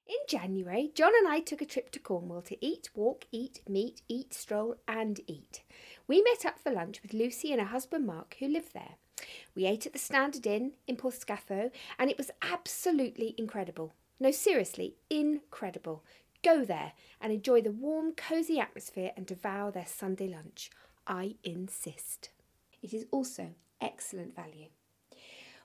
In January, John and I took a trip to Cornwall to eat, walk, eat, meet, eat, stroll, and eat. We met up for lunch with Lucie and her husband Mark, who live there. We ate at the Standard Inn in Porthscatho, and it was absolutely incredible. No, seriously, incredible. Go there and enjoy the warm, cosy atmosphere and devour their Sunday lunch. I insist. It is also excellent value.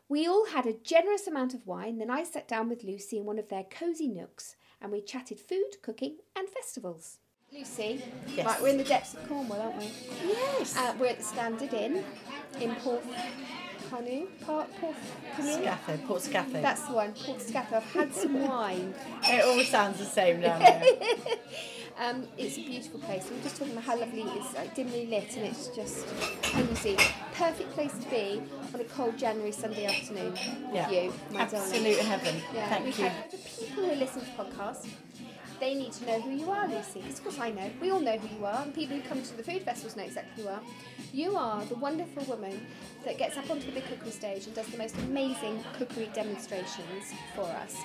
We all had a generous amount of wine, then I sat down with Lucie in one of their cosy nooks and we chatted food, cooking, and festivals. Lucie, Yes. right, we're in the depths of Cornwall, aren't we? Yes. Uh, we're at the Standard Inn in Port Canoe, Port Port Canoe. Scafo, Port. That's the one, Port. I've had some wine. it all sounds the same down there. Um, it's a beautiful place. We were just talking about how lovely it is, like dimly lit, and it's just, see, perfect place to be on a cold January Sunday afternoon Yeah. you, my darling. Absolute heaven. Yeah, Thank we've you. had the people who listen to podcasts. They need to know who you are, Lucie. 'cause of course, I know. We all know who you are, and people who come to the food festivals know exactly who you are. You are the wonderful woman that gets up onto the big cookery stage and does the most amazing cookery demonstrations for us.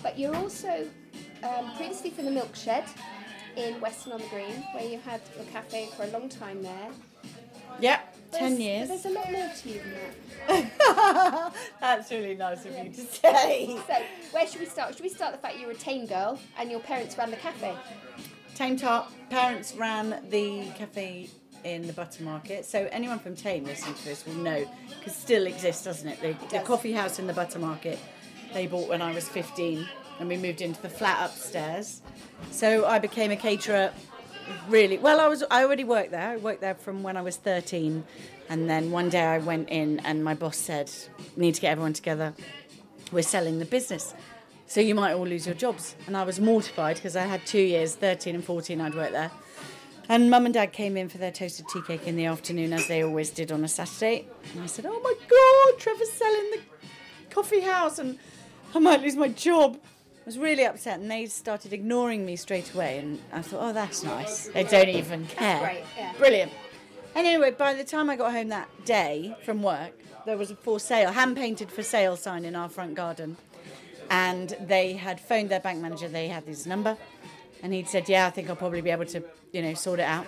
But you're also um, previously from the Milk Shed in Weston on the Green, where you had your cafe for a long time there. Yep, There's- 10 years. There's a lot more to you than that. That's really nice of you to say. So, where should we start? Should we start the fact you're a Thame girl and your parents ran the cafe? Thame Top parents ran the cafe in the Butter Market. So anyone from Thame listening to this will know, because still exists, doesn't it? The, the does. coffee house in the Butter Market they bought when I was 15, and we moved into the flat upstairs. So I became a caterer. Really well. I was. I already worked there. I worked there from when I was 13, and then one day I went in, and my boss said, "Need to get everyone together. We're selling the business." So you might all lose your jobs. And I was mortified because I had two years, 13 and 14, I'd worked there. And mum and dad came in for their toasted tea cake in the afternoon, as they always did on a Saturday. And I said, Oh my God, Trevor's selling the coffee house and I might lose my job. I was really upset and they started ignoring me straight away. And I thought, Oh, that's nice. They don't even care. great, yeah. Brilliant. And anyway, by the time I got home that day from work, there was a for sale, hand painted for sale sign in our front garden and they had phoned their bank manager. They had his number, and he'd said, "Yeah, I think I'll probably be able to, you know, sort it out."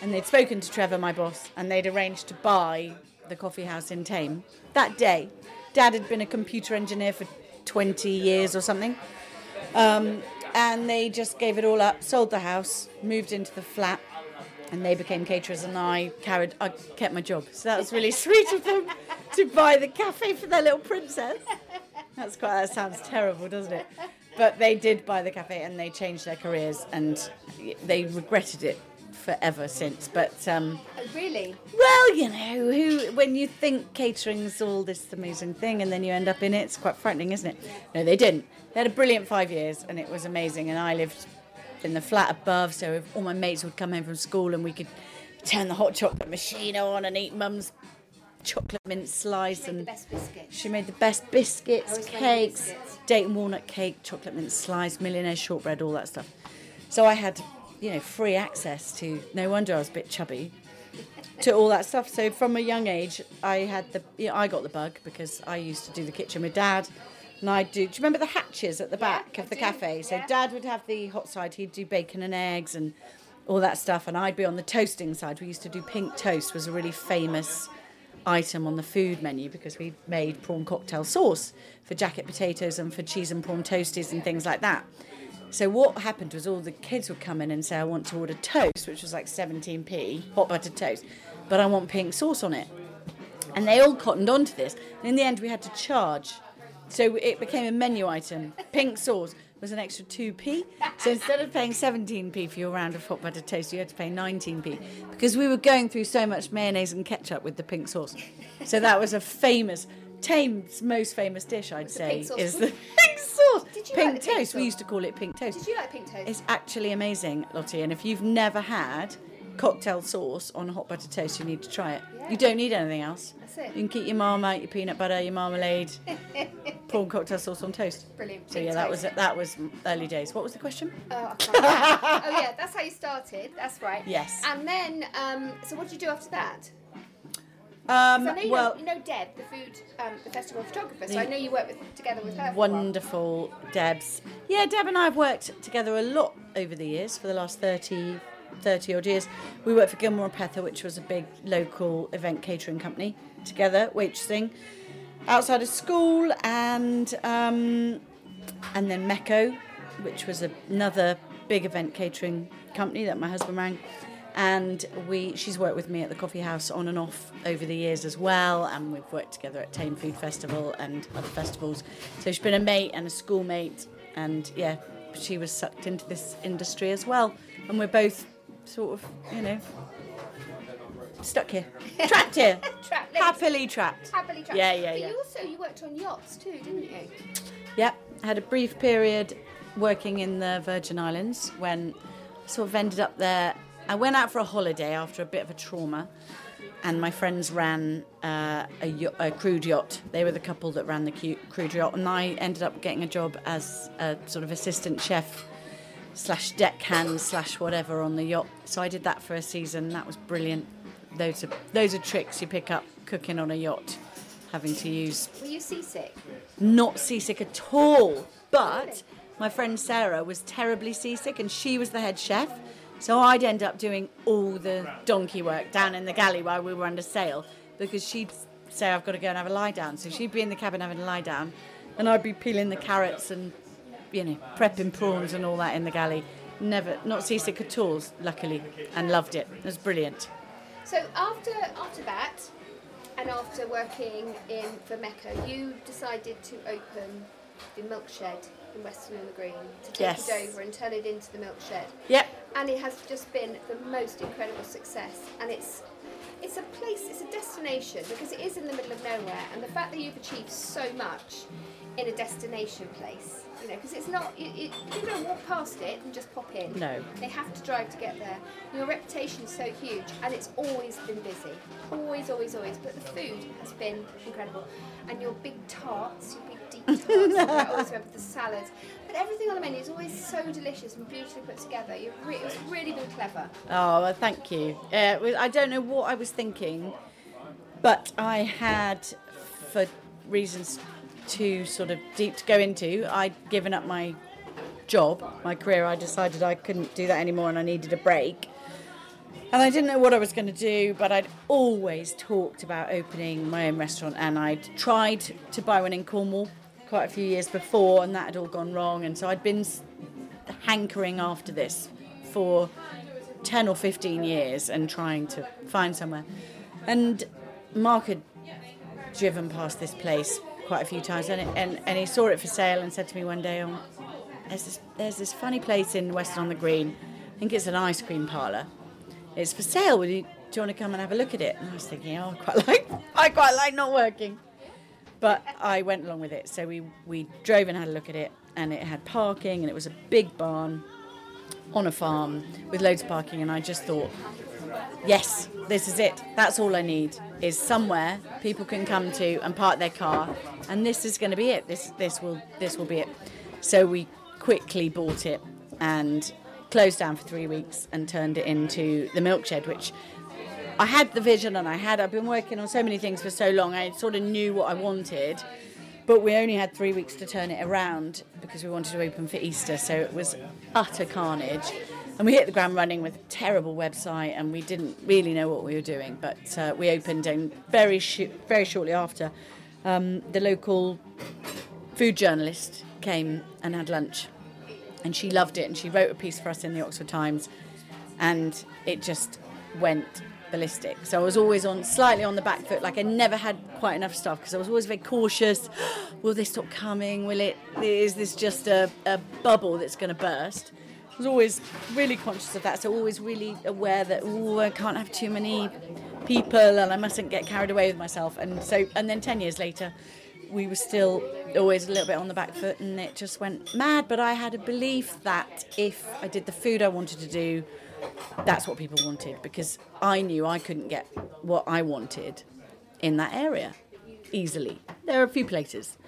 And they'd spoken to Trevor, my boss, and they'd arranged to buy the coffee house in Thame that day. Dad had been a computer engineer for 20 years or something, um, and they just gave it all up, sold the house, moved into the flat. And they became caterers, and I carried, I kept my job. So that was really sweet of them to buy the cafe for their little princess. That's quite. That sounds terrible, doesn't it? But they did buy the cafe, and they changed their careers, and they regretted it forever since. But um, Oh, really? well, you know, who when you think catering's all this amazing thing, and then you end up in it, it's quite frightening, isn't it? No, they didn't. They had a brilliant five years, and it was amazing. And I lived in the flat above, so if all my mates would come home from school, and we could turn the hot chocolate machine on and eat mum's chocolate mint slice the and she made the best biscuits, I always make cakes, biscuits. date and walnut cake, chocolate mint slice, millionaire shortbread, all that stuff. So I had, you know, free access to. No wonder I was a bit chubby. To all that stuff. So from a young age, I had the. You know, I got the bug because I used to do the kitchen with dad, and I do. Do you remember the hatches at the back of the cafe? So yeah. dad would have the hot side. He'd do bacon and eggs and all that stuff, and I'd be on the toasting side. We used to do pink toast. Was a really famous item on the food menu because we made prawn cocktail sauce for jacket potatoes and for cheese and prawn toasties and things like that. So what happened was all the kids would come in and say, I want to order toast, which was like 17p, hot buttered toast, but I want pink sauce on it. And they all cottoned onto this. And in the end, we had to charge. So it became a menu item. Pink sauce was an extra 2p. So instead of paying 17p for your round of hot buttered toast, you had to pay 19p because we were going through so much mayonnaise and ketchup with the pink sauce. So that was a famous, Thame's most famous dish, I'd the say, pink sauce. is the pink sauce. Did you pink like the pink toast. We used to call it pink toast. Did you like pink toast? It's actually amazing, Lottie. And if you've never had cocktail sauce on hot butter toast, you need to try it. Yeah. You don't need anything else. That's it. You can keep your marmite, your peanut butter, your marmalade, prawn cocktail sauce on toast. Brilliant. So yeah, that was that was early days. What was the question? Oh, oh yeah, that's how you started. That's right. Yes. And then, um, so what did you do after that? Um, I know you, well, know, you know Deb, the food, um, the festival photographer. So I know you work with, together with her. for a while. wonderful Debs. Yeah, Deb and I have worked together a lot over the years, for the last 30, 30 odd years. We worked for Gilmore and Pether, which was a big local event catering company, together, waitressing, outside of school, and um, and then Mecco, which was another big event catering company that my husband ran. And we, she's worked with me at the coffee house on and off over the years as well, and we've worked together at Thame Food Festival and other festivals. So she's been a mate and a schoolmate, and yeah, she was sucked into this industry as well. And we're both sort of, you know, stuck here, trapped here, Trapped. happily trapped. Happily trapped. Yeah, yeah, But yeah. you also you worked on yachts too, didn't you? Yep, had a brief period working in the Virgin Islands when sort of ended up there. I went out for a holiday after a bit of a trauma, and my friends ran uh, a, a crewed yacht. They were the couple that ran the crewed yacht, and I ended up getting a job as a sort of assistant chef slash deckhand slash whatever on the yacht. So I did that for a season. That was brilliant. Those are those are tricks you pick up cooking on a yacht, having to use Were you seasick? not seasick at all. But my friend Sarah was terribly seasick and she was the head chef. So I'd end up doing all the donkey work down in the galley while we were under sail because she'd say, I've got to go and have a lie down. So she'd be in the cabin having a lie down and I'd be peeling the carrots and, you know, prepping prawns and all that in the galley. Never, not seasick at all, luckily, and loved it. It was brilliant. So after after that, and after working in for Mecca, you decided to open the milk shed in Weston on the Green to take Yes. it over and turn it into the milk shed. Yep. and it has just been the most incredible success and it's it's a place it's a destination because it is in the middle of nowhere and the fact that you've achieved so much in a destination place you know because it's not you, you, people don't walk past it and just pop in No. they have to drive to get there your reputation is so huge and it's always been busy always always always but the food has been incredible and your big tarts your big deep tarts I always remember the salads but everything on the menu is always so delicious and beautifully put together You've re- it's really been clever Oh, well, thank you. Uh, I don't know what I was thinking, but I had, for reasons too sort of deep to go into, I'd given up my job, my career. I decided I couldn't do that anymore and I needed a break. And I didn't know what I was going to do, but I'd always talked about opening my own restaurant and I'd tried to buy one in Cornwall quite a few years before and that had all gone wrong. And so I'd been hankering after this for 10 or 15 years and trying to find somewhere. And Mark had driven past this place quite a few times and, and, and he saw it for sale and said to me one day, oh, there's, this, there's this funny place in Weston on the Green. I think it's an ice cream parlour. It's for sale. Will you, do you want to come and have a look at it? And I was thinking, oh, I quite like, I quite like not working. But I went along with it. So we, we drove and had a look at it, and it had parking, and it was a big barn on a farm with loads of parking. And I just thought, yes, this is it. That's all I need is somewhere people can come to and park their car, and this is going to be it. This this will this will be it. So we quickly bought it and closed down for three weeks and turned it into the milk shed, which I had the vision and I had I've been working on so many things for so long. I sort of knew what I wanted. But we only had three weeks to turn it around because we wanted to open for Easter, so it was utter carnage. And we hit the ground running with a terrible website, and we didn't really know what we were doing. But uh, we opened, and very sh- very shortly after, um, the local food journalist came and had lunch, and she loved it, and she wrote a piece for us in the Oxford Times, and it just went ballistic. So I was always on slightly on the back foot, like I never had quite enough stuff because I was always very cautious. Will they stop coming? Will it? Is this just a, a bubble that's going to burst? I was always really conscious of that, so always really aware that oh, I can't have too many people and I mustn't get carried away with myself. And so, and then ten years later, we were still always a little bit on the back foot, and it just went mad. But I had a belief that if I did the food I wanted to do, that's what people wanted because I knew I couldn't get what I wanted in that area easily. There are a few places,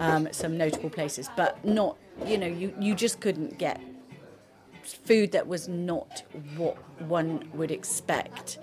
um, some notable places, but not, you know, you, you just couldn't get food that was not what one would expect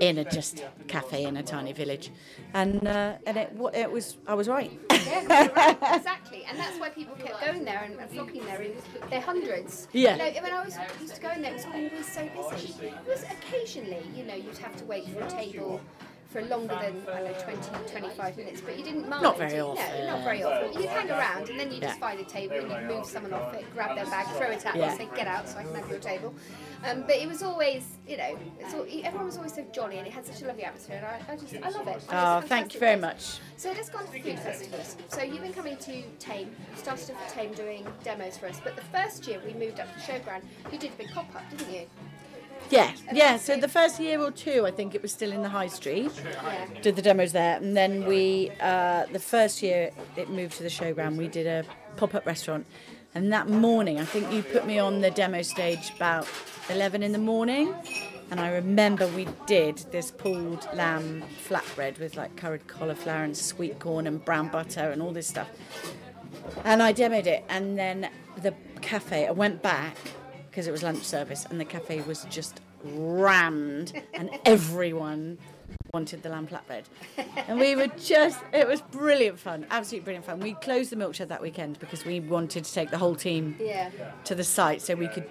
in a just cafe in a tiny village, and uh, and it it was I was right. Yeah, right, exactly, and that's why people kept going there and, and flocking there. In their hundreds. Yeah. You know, when I was used to go in there, it was always so busy. It was occasionally, you know, you'd have to wait for a table for longer than I don't know 20, 25 minutes, but you didn't mind. Not very No, often. not very often. You'd hang around and then you just Yeah. find a table and you'd move someone off it, grab their bag, throw it at Yeah. them, say get out so I can have your table. Um, but it was always, you know, it's all, everyone was always so jolly and it had such a lovely atmosphere. And I, I just, I love it. And Oh, thank you very place. much. So let's go on to the food festivals. So you've been coming to Thame. You started off at Thame doing demos for us, but the first year we moved up to Showground, you did a big pop up, didn't you? Yeah, yeah. So the first year or two, I think it was still in the high street. Did the demos there, and then we uh, the first year it moved to the showground. We did a pop up restaurant, and that morning I think you put me on the demo stage about eleven in the morning, and I remember we did this pulled lamb flatbread with like curried cauliflower and sweet corn and brown butter and all this stuff. And I demoed it, and then the cafe. I went back because it was lunch service, and the cafe was just rammed, and everyone wanted the lamb flatbread. And we were just, it was brilliant fun, absolutely brilliant fun. We closed the milk shed that weekend because we wanted to take the whole team Yeah. to the site so we could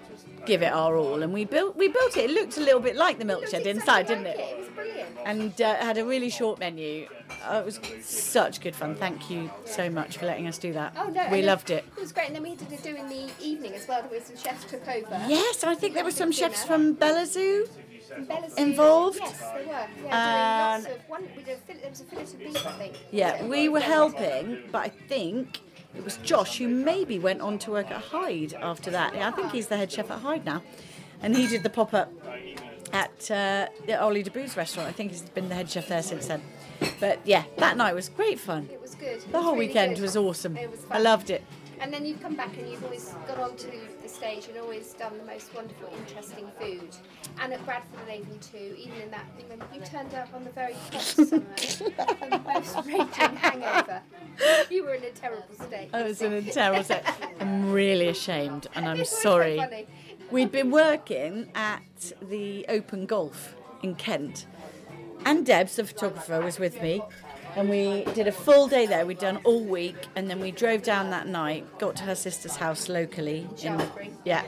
give it our all. And we built, we built it. It looked a little bit like the milk Looked shed exactly inside, didn't it? It was brilliant. and uh, had a really short menu. Uh, it was such good fun. Thank you so much for letting us do that. Oh no, we loved it. It was great, and then we did it doing the evening as well. There was some chefs took over. Yes, I think there were some chefs from Bella Zoo. And Bella's involved? Yes, they were. Yeah, doing lots of one. We did there was a fillet of beef, I think. Yeah, we were helping, but I think it was Josh who maybe went on to work at Hide after that. Yeah, I think he's the head chef at Hide now, and he did the pop up at uh, the Ollie Dabbous's restaurant. I think he's been the head chef there since then. But yeah, that night was great fun. It was good. It The was whole really weekend good. was awesome. It was I loved it. And then you've come back and you've always gone on to the stage and always done the most wonderful, interesting food. And at Bradford and Avon too, even in that when you turned up on the very first summer, the most raging hangover. You were in a terrible state. I was in a terrible state. I'm really ashamed, and I'm always so sorry. We'd been working at the Open Golf in Kent, and Debs, the photographer, was with me. And we did a full day there. We'd done all week, and then we drove down that night, got to her sister's house locally. In, yeah.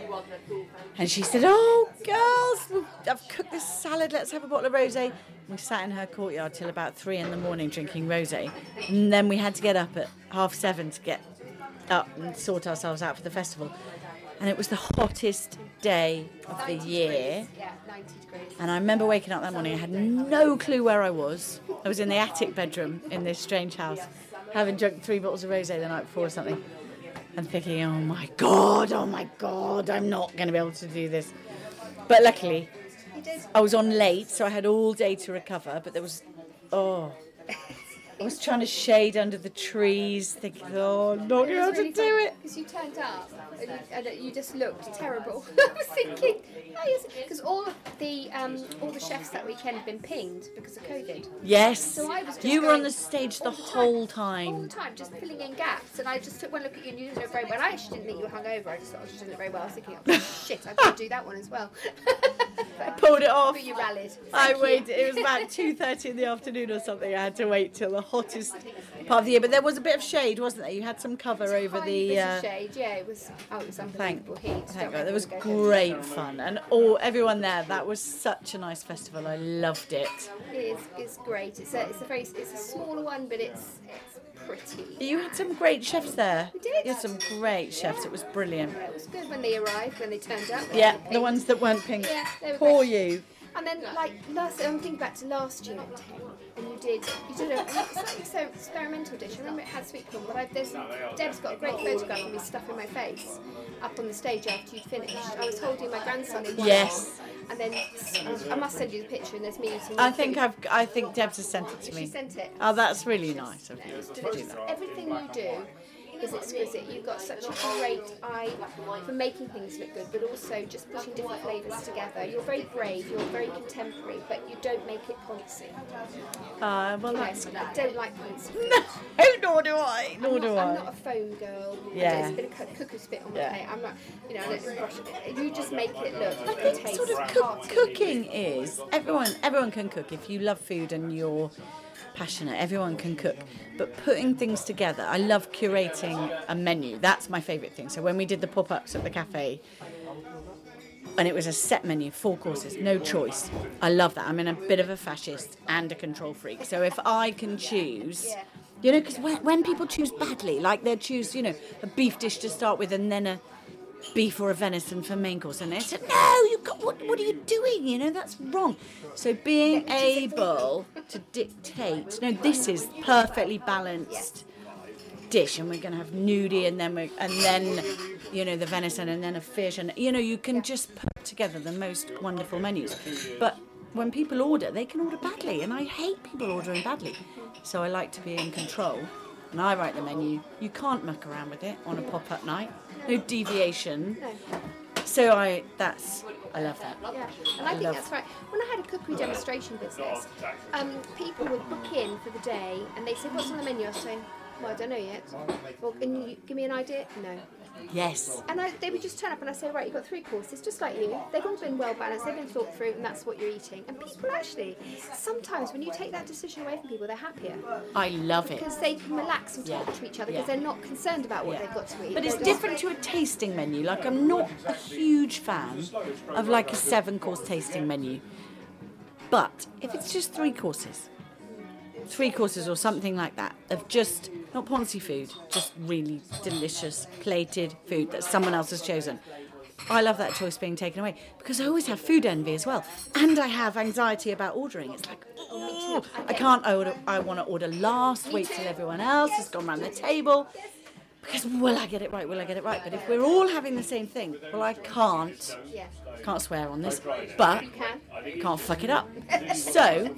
And she said, "Oh, girls, I've cooked this salad. Let's have a bottle of rosé." We sat in her courtyard till about three in the morning drinking rosé, and then we had to get up at half seven to get up and sort ourselves out for the festival. And it was the hottest day of the year. Yeah, 90 degrees. And I remember waking up that morning, I had no clue where I was. I was in the attic bedroom in this strange house, having drunk three bottles of rosé the night before or something, and thinking, oh my God, oh my God, I'm not going to be able to do this. But luckily, I was on late, so I had all day to recover, but there was, oh. I was trying to shade under the trees, thinking, oh, not going to to do it. Because you turned up and you, just looked terrible. I was thinking, because all of the um, all the chefs that weekend had been pinged because of COVID. Yes. So I was just you were on the stage the all time, whole All time. the whole time, just filling in gaps. And I just took one look at you and you didn't look very well. I actually didn't think you were hungover. I just thought you didn't look very well. I was thinking, oh shit, I could do that one as well. I Pulled it off. but you rallied. I you. waited. It was about two thirty in the afternoon or something. I had to wait till the hottest part of the year, but there was a bit of shade, wasn't there? You had some cover over the. bit of Uh, shade. Yeah, it was. Oh, it was thank, unbelievable heat. thank God. There was great fun, and all everyone there. That was such a nice festival. I loved it. It is. It's great. It's a. It's a very. It's a smaller one, but it's. It's pretty. You had some great chefs there. We did. You had some great chefs. It was brilliant. It was good when they arrived, when they turned up. they Yeah, the ones that weren't pink. Yeah, they were Poor great. you. And then, like last, I'm thinking back to last year, and you did, you did a, an exper- experimental dish. I remember it had sweet corn, but I've, there's, Deb's got a great photograph of me stuffing my face up on the stage after you'd finished. I was holding my grandson in one Yes. arm, and then I must send you the picture, and there's me eating. I think food. I've. I think Debs has sent it to me. She sent it. Oh, that's really nice of you to do that. Everything you do is exquisite. You've got such a great eye for making things look good, but also just putting different flavours together. You're very brave, you're very contemporary, but you don't make it poncy. Uh, well, that's I don't like poncy. no, nor do I. Nor I'm do not, I'm not a foam girl. Yeah. There's a bit of cu- cuckoo spit on my Yeah. plate. I'm not, you know, I don't brush it. You just make it look I think taste sort of cook, cooking is everyone. Everyone can cook if you love food and you're passionate. Everyone can cook, but putting things together. I love curating a menu. That's my favourite thing. So when we did the pop-ups at the cafe, and it was a set menu, four courses, no choice. I love that. I'm in a bit of a fascist and a control freak. So if I can choose. You know, because when, when people choose badly, like they choose, you know, a beef dish to start with and then a beef or a venison for main course, and they said, "No, you got what? What are you doing? You know that's wrong." So being able to dictate, no, this is perfectly balanced dish, and we're going to have nudie, and then we and then, you know, the venison, and then a fish, and you know, you can just put together the most wonderful menus. But when people order, they can order badly, and I hate people ordering badly. So I like to be in control, and I write the menu. You can't muck around with it on a pop-up night. No deviation. No. So I that's I love that. Yeah, and I think love- that's right. When I had a cookery demonstration business, um, people would book in for the day and they said, What's on the menu? I was saying, Well, I don't know yet. Well, can you give me an idea? No. Yes. And I, they would just turn up and I say, Right, you've got three courses, just like you. They've all been well balanced, they've been thought through, and that's what you're eating. And people actually, sometimes when you take that decision away from people, they're happier I love it. because they can relax and talk Yeah. to each other Yeah. because they're not concerned about what Yeah. they've got to eat. But it's different to a tasting menu. Like I'm not a huge fan of like a seven course tasting menu. But if it's just three courses, three courses or something like that of just not poncy food, just really delicious plated food that someone else has chosen. I love that choice being taken away because I always have food envy as well, and I have anxiety about ordering. It's like, oh, I can't order. I want to order last. Wait till everyone else has gone around the table. Because will I get it right? Will I get it right? But if we're all having the same thing, well, I can't. Can't swear on this, but can't fuck it up. So,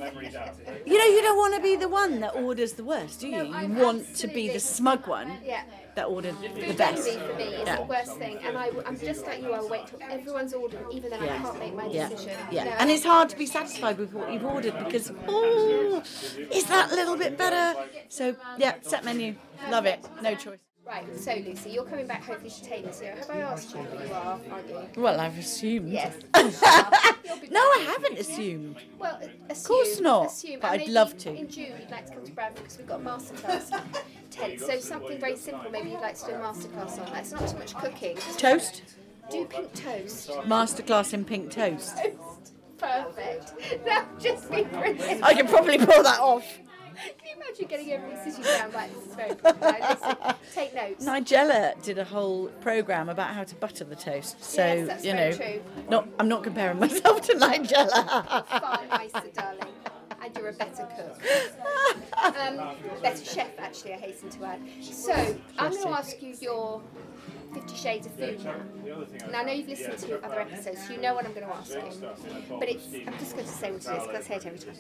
you know, you don't want to be the one that orders the worst, do you? You want to be the smug one Yeah. that ordered the best. for me is Yeah. the worst thing, and I, am just like you. I'll wait till everyone's ordered, even then I Yeah. can't make my Yeah, decision. yeah, No, and it's hard to be satisfied with what you've ordered because oh, is that a little bit better? So yeah, set menu, love it, no choice. Right, so Lucie, you're coming back hopefully to take this year. Have I asked you? But you are, aren't you? Well, I've assumed. Yes. No. I haven't assumed. Well, assume, course not, Assume, but and I'd love to. In June, you'd like to come to Bradford because we've got a masterclass tent. So something very simple. Maybe you'd like to do a masterclass on. that. It's not too much cooking. Toast, Do pink toast. masterclass in pink toast. Toast. Perfect. That would just be brilliant. I can probably pull that off. Can you imagine getting everybody sitting down like this is very. Right, take notes. Nigella did a whole program about how to butter the toast. So Yes, that's you very know, true. not I'm not comparing myself to Nigella. Far nicer, darling. And you're a better cook. Um, better chef, actually, I hasten to add. So, I'm going to ask you your Fifty Shades of Food now. Now, I know you've listened to other episodes, so you know what I'm going to ask you. But it's, I'm just going to say what it is, because I say it every time.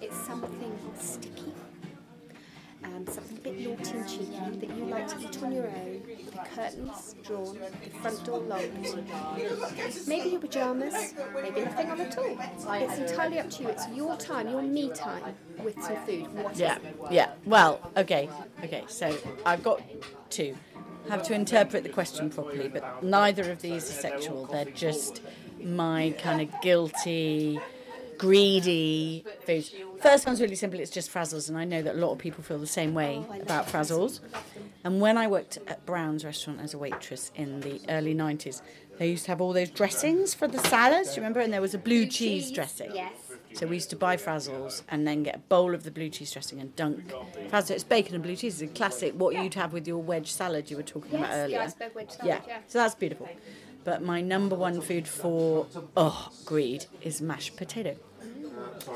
It's something sticky. Um, something a bit naughty and cheeky that you like to eat on your own, with the curtains drawn, the front door locked. Maybe your pyjamas, maybe nothing on at all. It's entirely up to you. It's your time, your me time with some food. What Yeah, yeah. Well, okay, okay. So I've got two. Have to interpret the question properly, but neither of these are sexual. They're just my kind of guilty, greedy foods. First one's really simple. It's just frazzles, and I know that a lot of people feel the same way about frazzles. And when I worked at Brown's restaurant as a waitress in the early 90s, they used to have all those dressings for the salads. Do you remember? And there was a blue cheese dressing. Yes. So we used to buy frazzles and then get a bowl of the blue cheese dressing and dunk frazzles. It's bacon and blue cheese. It's a classic, what you'd have with your wedge salad you were talking about Yes, the earlier. iceberg wedge salad, yeah. yeah. so that's beautiful. But my number one food for, oh, greed is mashed potato.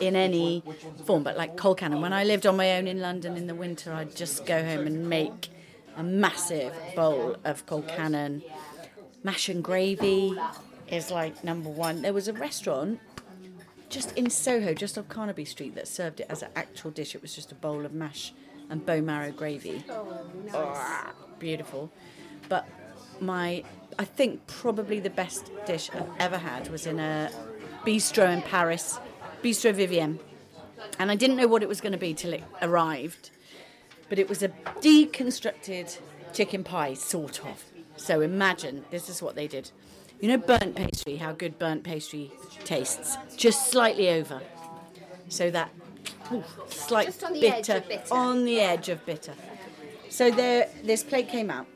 In any form, but like colcan. And when I lived on my own in London in the winter, I'd just go home and make a massive bowl of colcannon. Mash and gravy is like number one. There was a restaurant just in Soho, just off Carnaby Street, that served it as an actual dish. It was just a bowl of mash and bone marrow gravy. Oh, nice. Beautiful. But my, I think probably the best dish I've ever had was in a bistro in Paris, Bistro Vivienne. And I didn't know what it was going to be till it arrived. But it was a deconstructed chicken pie, sort of. So imagine this is what they did. You know, burnt pastry, how good burnt pastry tastes? Just slightly over. So that ooh, slight Just on the bitter, edge of bitter. on the edge of bitter. So there, this plate came out,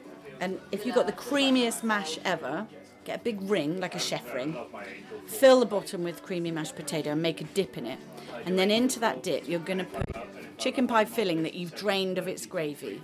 and if you've got the creamiest mash ever, get a big ring, like a chef ring, fill the bottom with creamy mashed potato and make a dip in it. And then into that dip, you're going to put chicken pie filling that you've drained of its gravy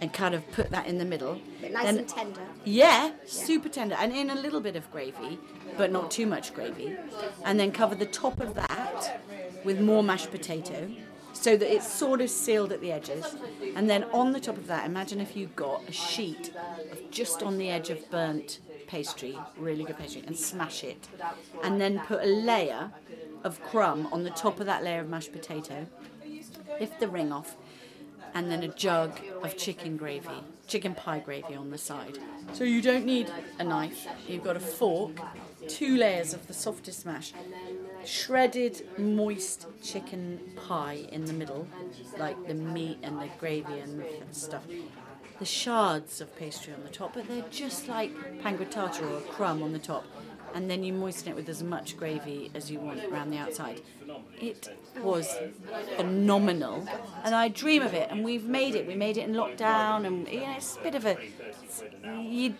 and kind of put that in the middle. But nice Then- and tender. yeah, super tender, and in a little bit of gravy, but not too much gravy. And then cover the top of that with more mashed potato so that it's sort of sealed at the edges. And then on the top of that, imagine if you got a sheet of just on the edge of burnt pastry, really good pastry, and smash it. And then put a layer of crumb on the top of that layer of mashed potato. Lift the ring off and then a jug of chicken gravy, chicken pie gravy on the side. So you don't need a knife, you've got a fork, two layers of the softest mash, shredded moist chicken pie in the middle, like the meat and the gravy and stuff. The shards of pastry on the top, but they're just like pangrattato or a crumb on the top. And then you moisten it with as much gravy as you want around the outside. It was phenomenal, and I dream of it. And we've made it. We made it in lockdown, and you know, it's a bit of a.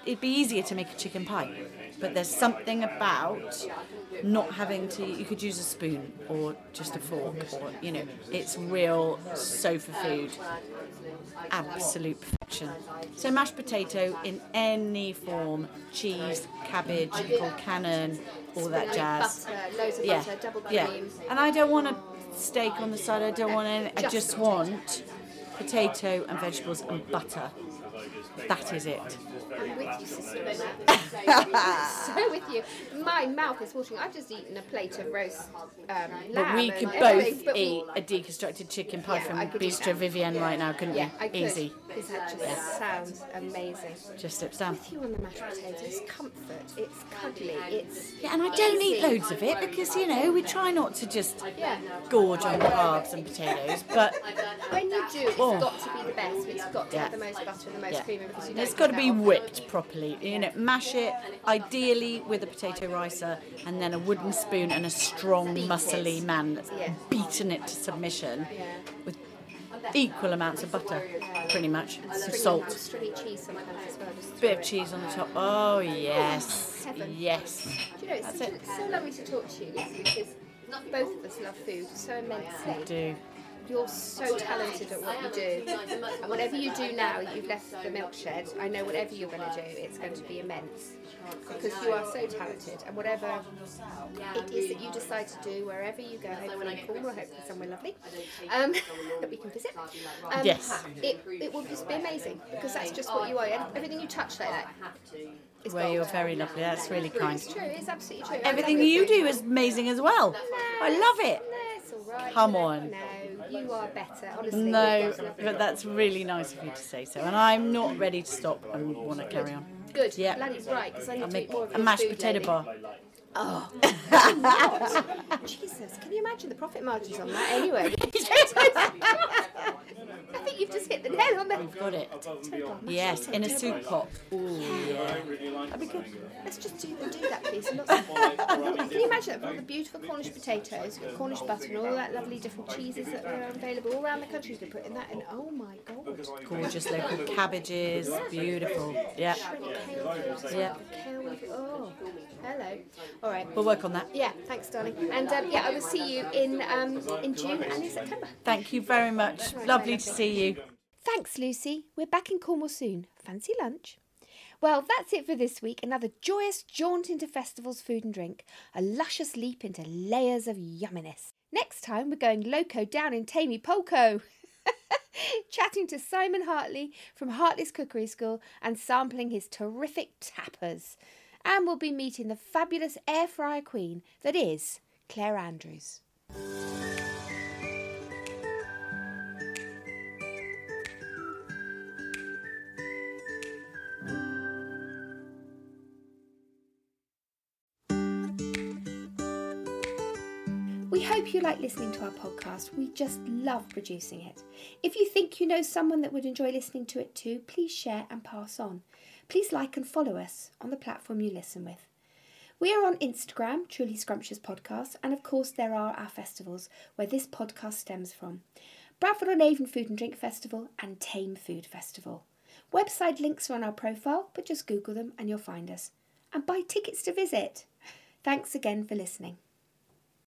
It'd be easier to make a chicken pie, but there's something about not having to. You could use a spoon or just a fork, or you know, it's real sofa food. Absolute perfection. So mashed potato in any form, cheese, cabbage, colcannon, all that jazz Butter, yeah, butter, double yeah. And I don't want a steak on the side. I don't want any. I just want potato and vegetables and butter. That is it. I'm with you, sister. so with you. My mouth is watering. I've just eaten a plate of roast um, lamb. But we could both but eat a deconstructed chicken pie Yeah, from I could eat Bistro. Vivienne right now, couldn't Yeah, we? I could. Easy. Because that just sounds amazing. Just slips down. With you on the mashed potatoes, it's comfort, it's cuddly, it's Yeah, and I don't eat loads of it because you know we try not to just Yeah. gorge on carbs and potatoes, but When you do, it's Oh. got to be the best. It's got to Yeah. have the most butter and the most Yeah. cream because you It's got to be often. Whipped properly. You know, mash it ideally with a potato ricer and then a wooden spoon and a strong, muscly man that's beaten it to submission with equal amounts of butter, pretty much, some salt, stringy cheese sometimes as well. Just bit of cheese on the top. Oh yes, yes. Do you know, it's, That's such, it. it's so lovely to talk to you, because both of us love food so immensely. Do You're so talented at what you do. And whatever you do now, you've left the milk shed, I know whatever you're going to do, it's going to be immense. Because you are so talented. And whatever it is that you decide to do, wherever you go, hopefully in Cornwall, hopefully somewhere lovely, um, that we can visit, um, Yes. it, it will just be amazing. Because that's just what you are. Everything you touch like that is well, you're very lovely. That's really kind. It's true, it's absolutely true. Everything you do is amazing as well. I love it. No, it's all right. Come on. No, you are better. Honestly. No, you've got lovely but that's really nice of you to say so, and I'm not ready to stop and want to carry on. Good. Yeah. Bloody right, because I need I'll to make more of a your mashed food, potato lady. bar. Oh. Jesus, can you imagine the profit margins on that anyway? I think you've just hit the nail on the We've got it. Yes, in a soup pot. Ooh, yeah. That'd be good. Let's just do, do that, please. Lots of- can you imagine that? With all the beautiful Cornish potatoes, with Cornish butter, and all that lovely different cheeses that are available all around the country. You can put in that, and oh my god. Gorgeous local cabbages. Beautiful. Yeah. Yeah. oh, hello. All right. We'll work on that. Yeah, thanks, darling. And um, yeah, I will see you in um, in June and in September. Thank you very much. Lovely see you. Thanks, Lucie. We're back in Cornwall soon. Fancy lunch? Well, that's it for this week. Another joyous jaunt into festivals, food and drink. A luscious leap into layers of yumminess. Next time, we're going loco down in Tamey Polko. Chatting to Simon Hartley from Hartley's Cookery School and sampling his terrific tapas. And we'll be meeting the fabulous air fryer queen that is Claire Andrews. Hope you like listening to our podcast. We just love producing it. If you think you know someone that would enjoy listening to it too, please share and pass on. Please like and follow us on the platform you listen with. We are on Instagram, Truly Scrumptious Podcast, and of course, there are our festivals where this podcast stems from Bradford on Avon Food and Drink Festival and Thame Food Festival. Website links are on our profile, but just Google them and you'll find us. And buy tickets to visit. Thanks again for listening.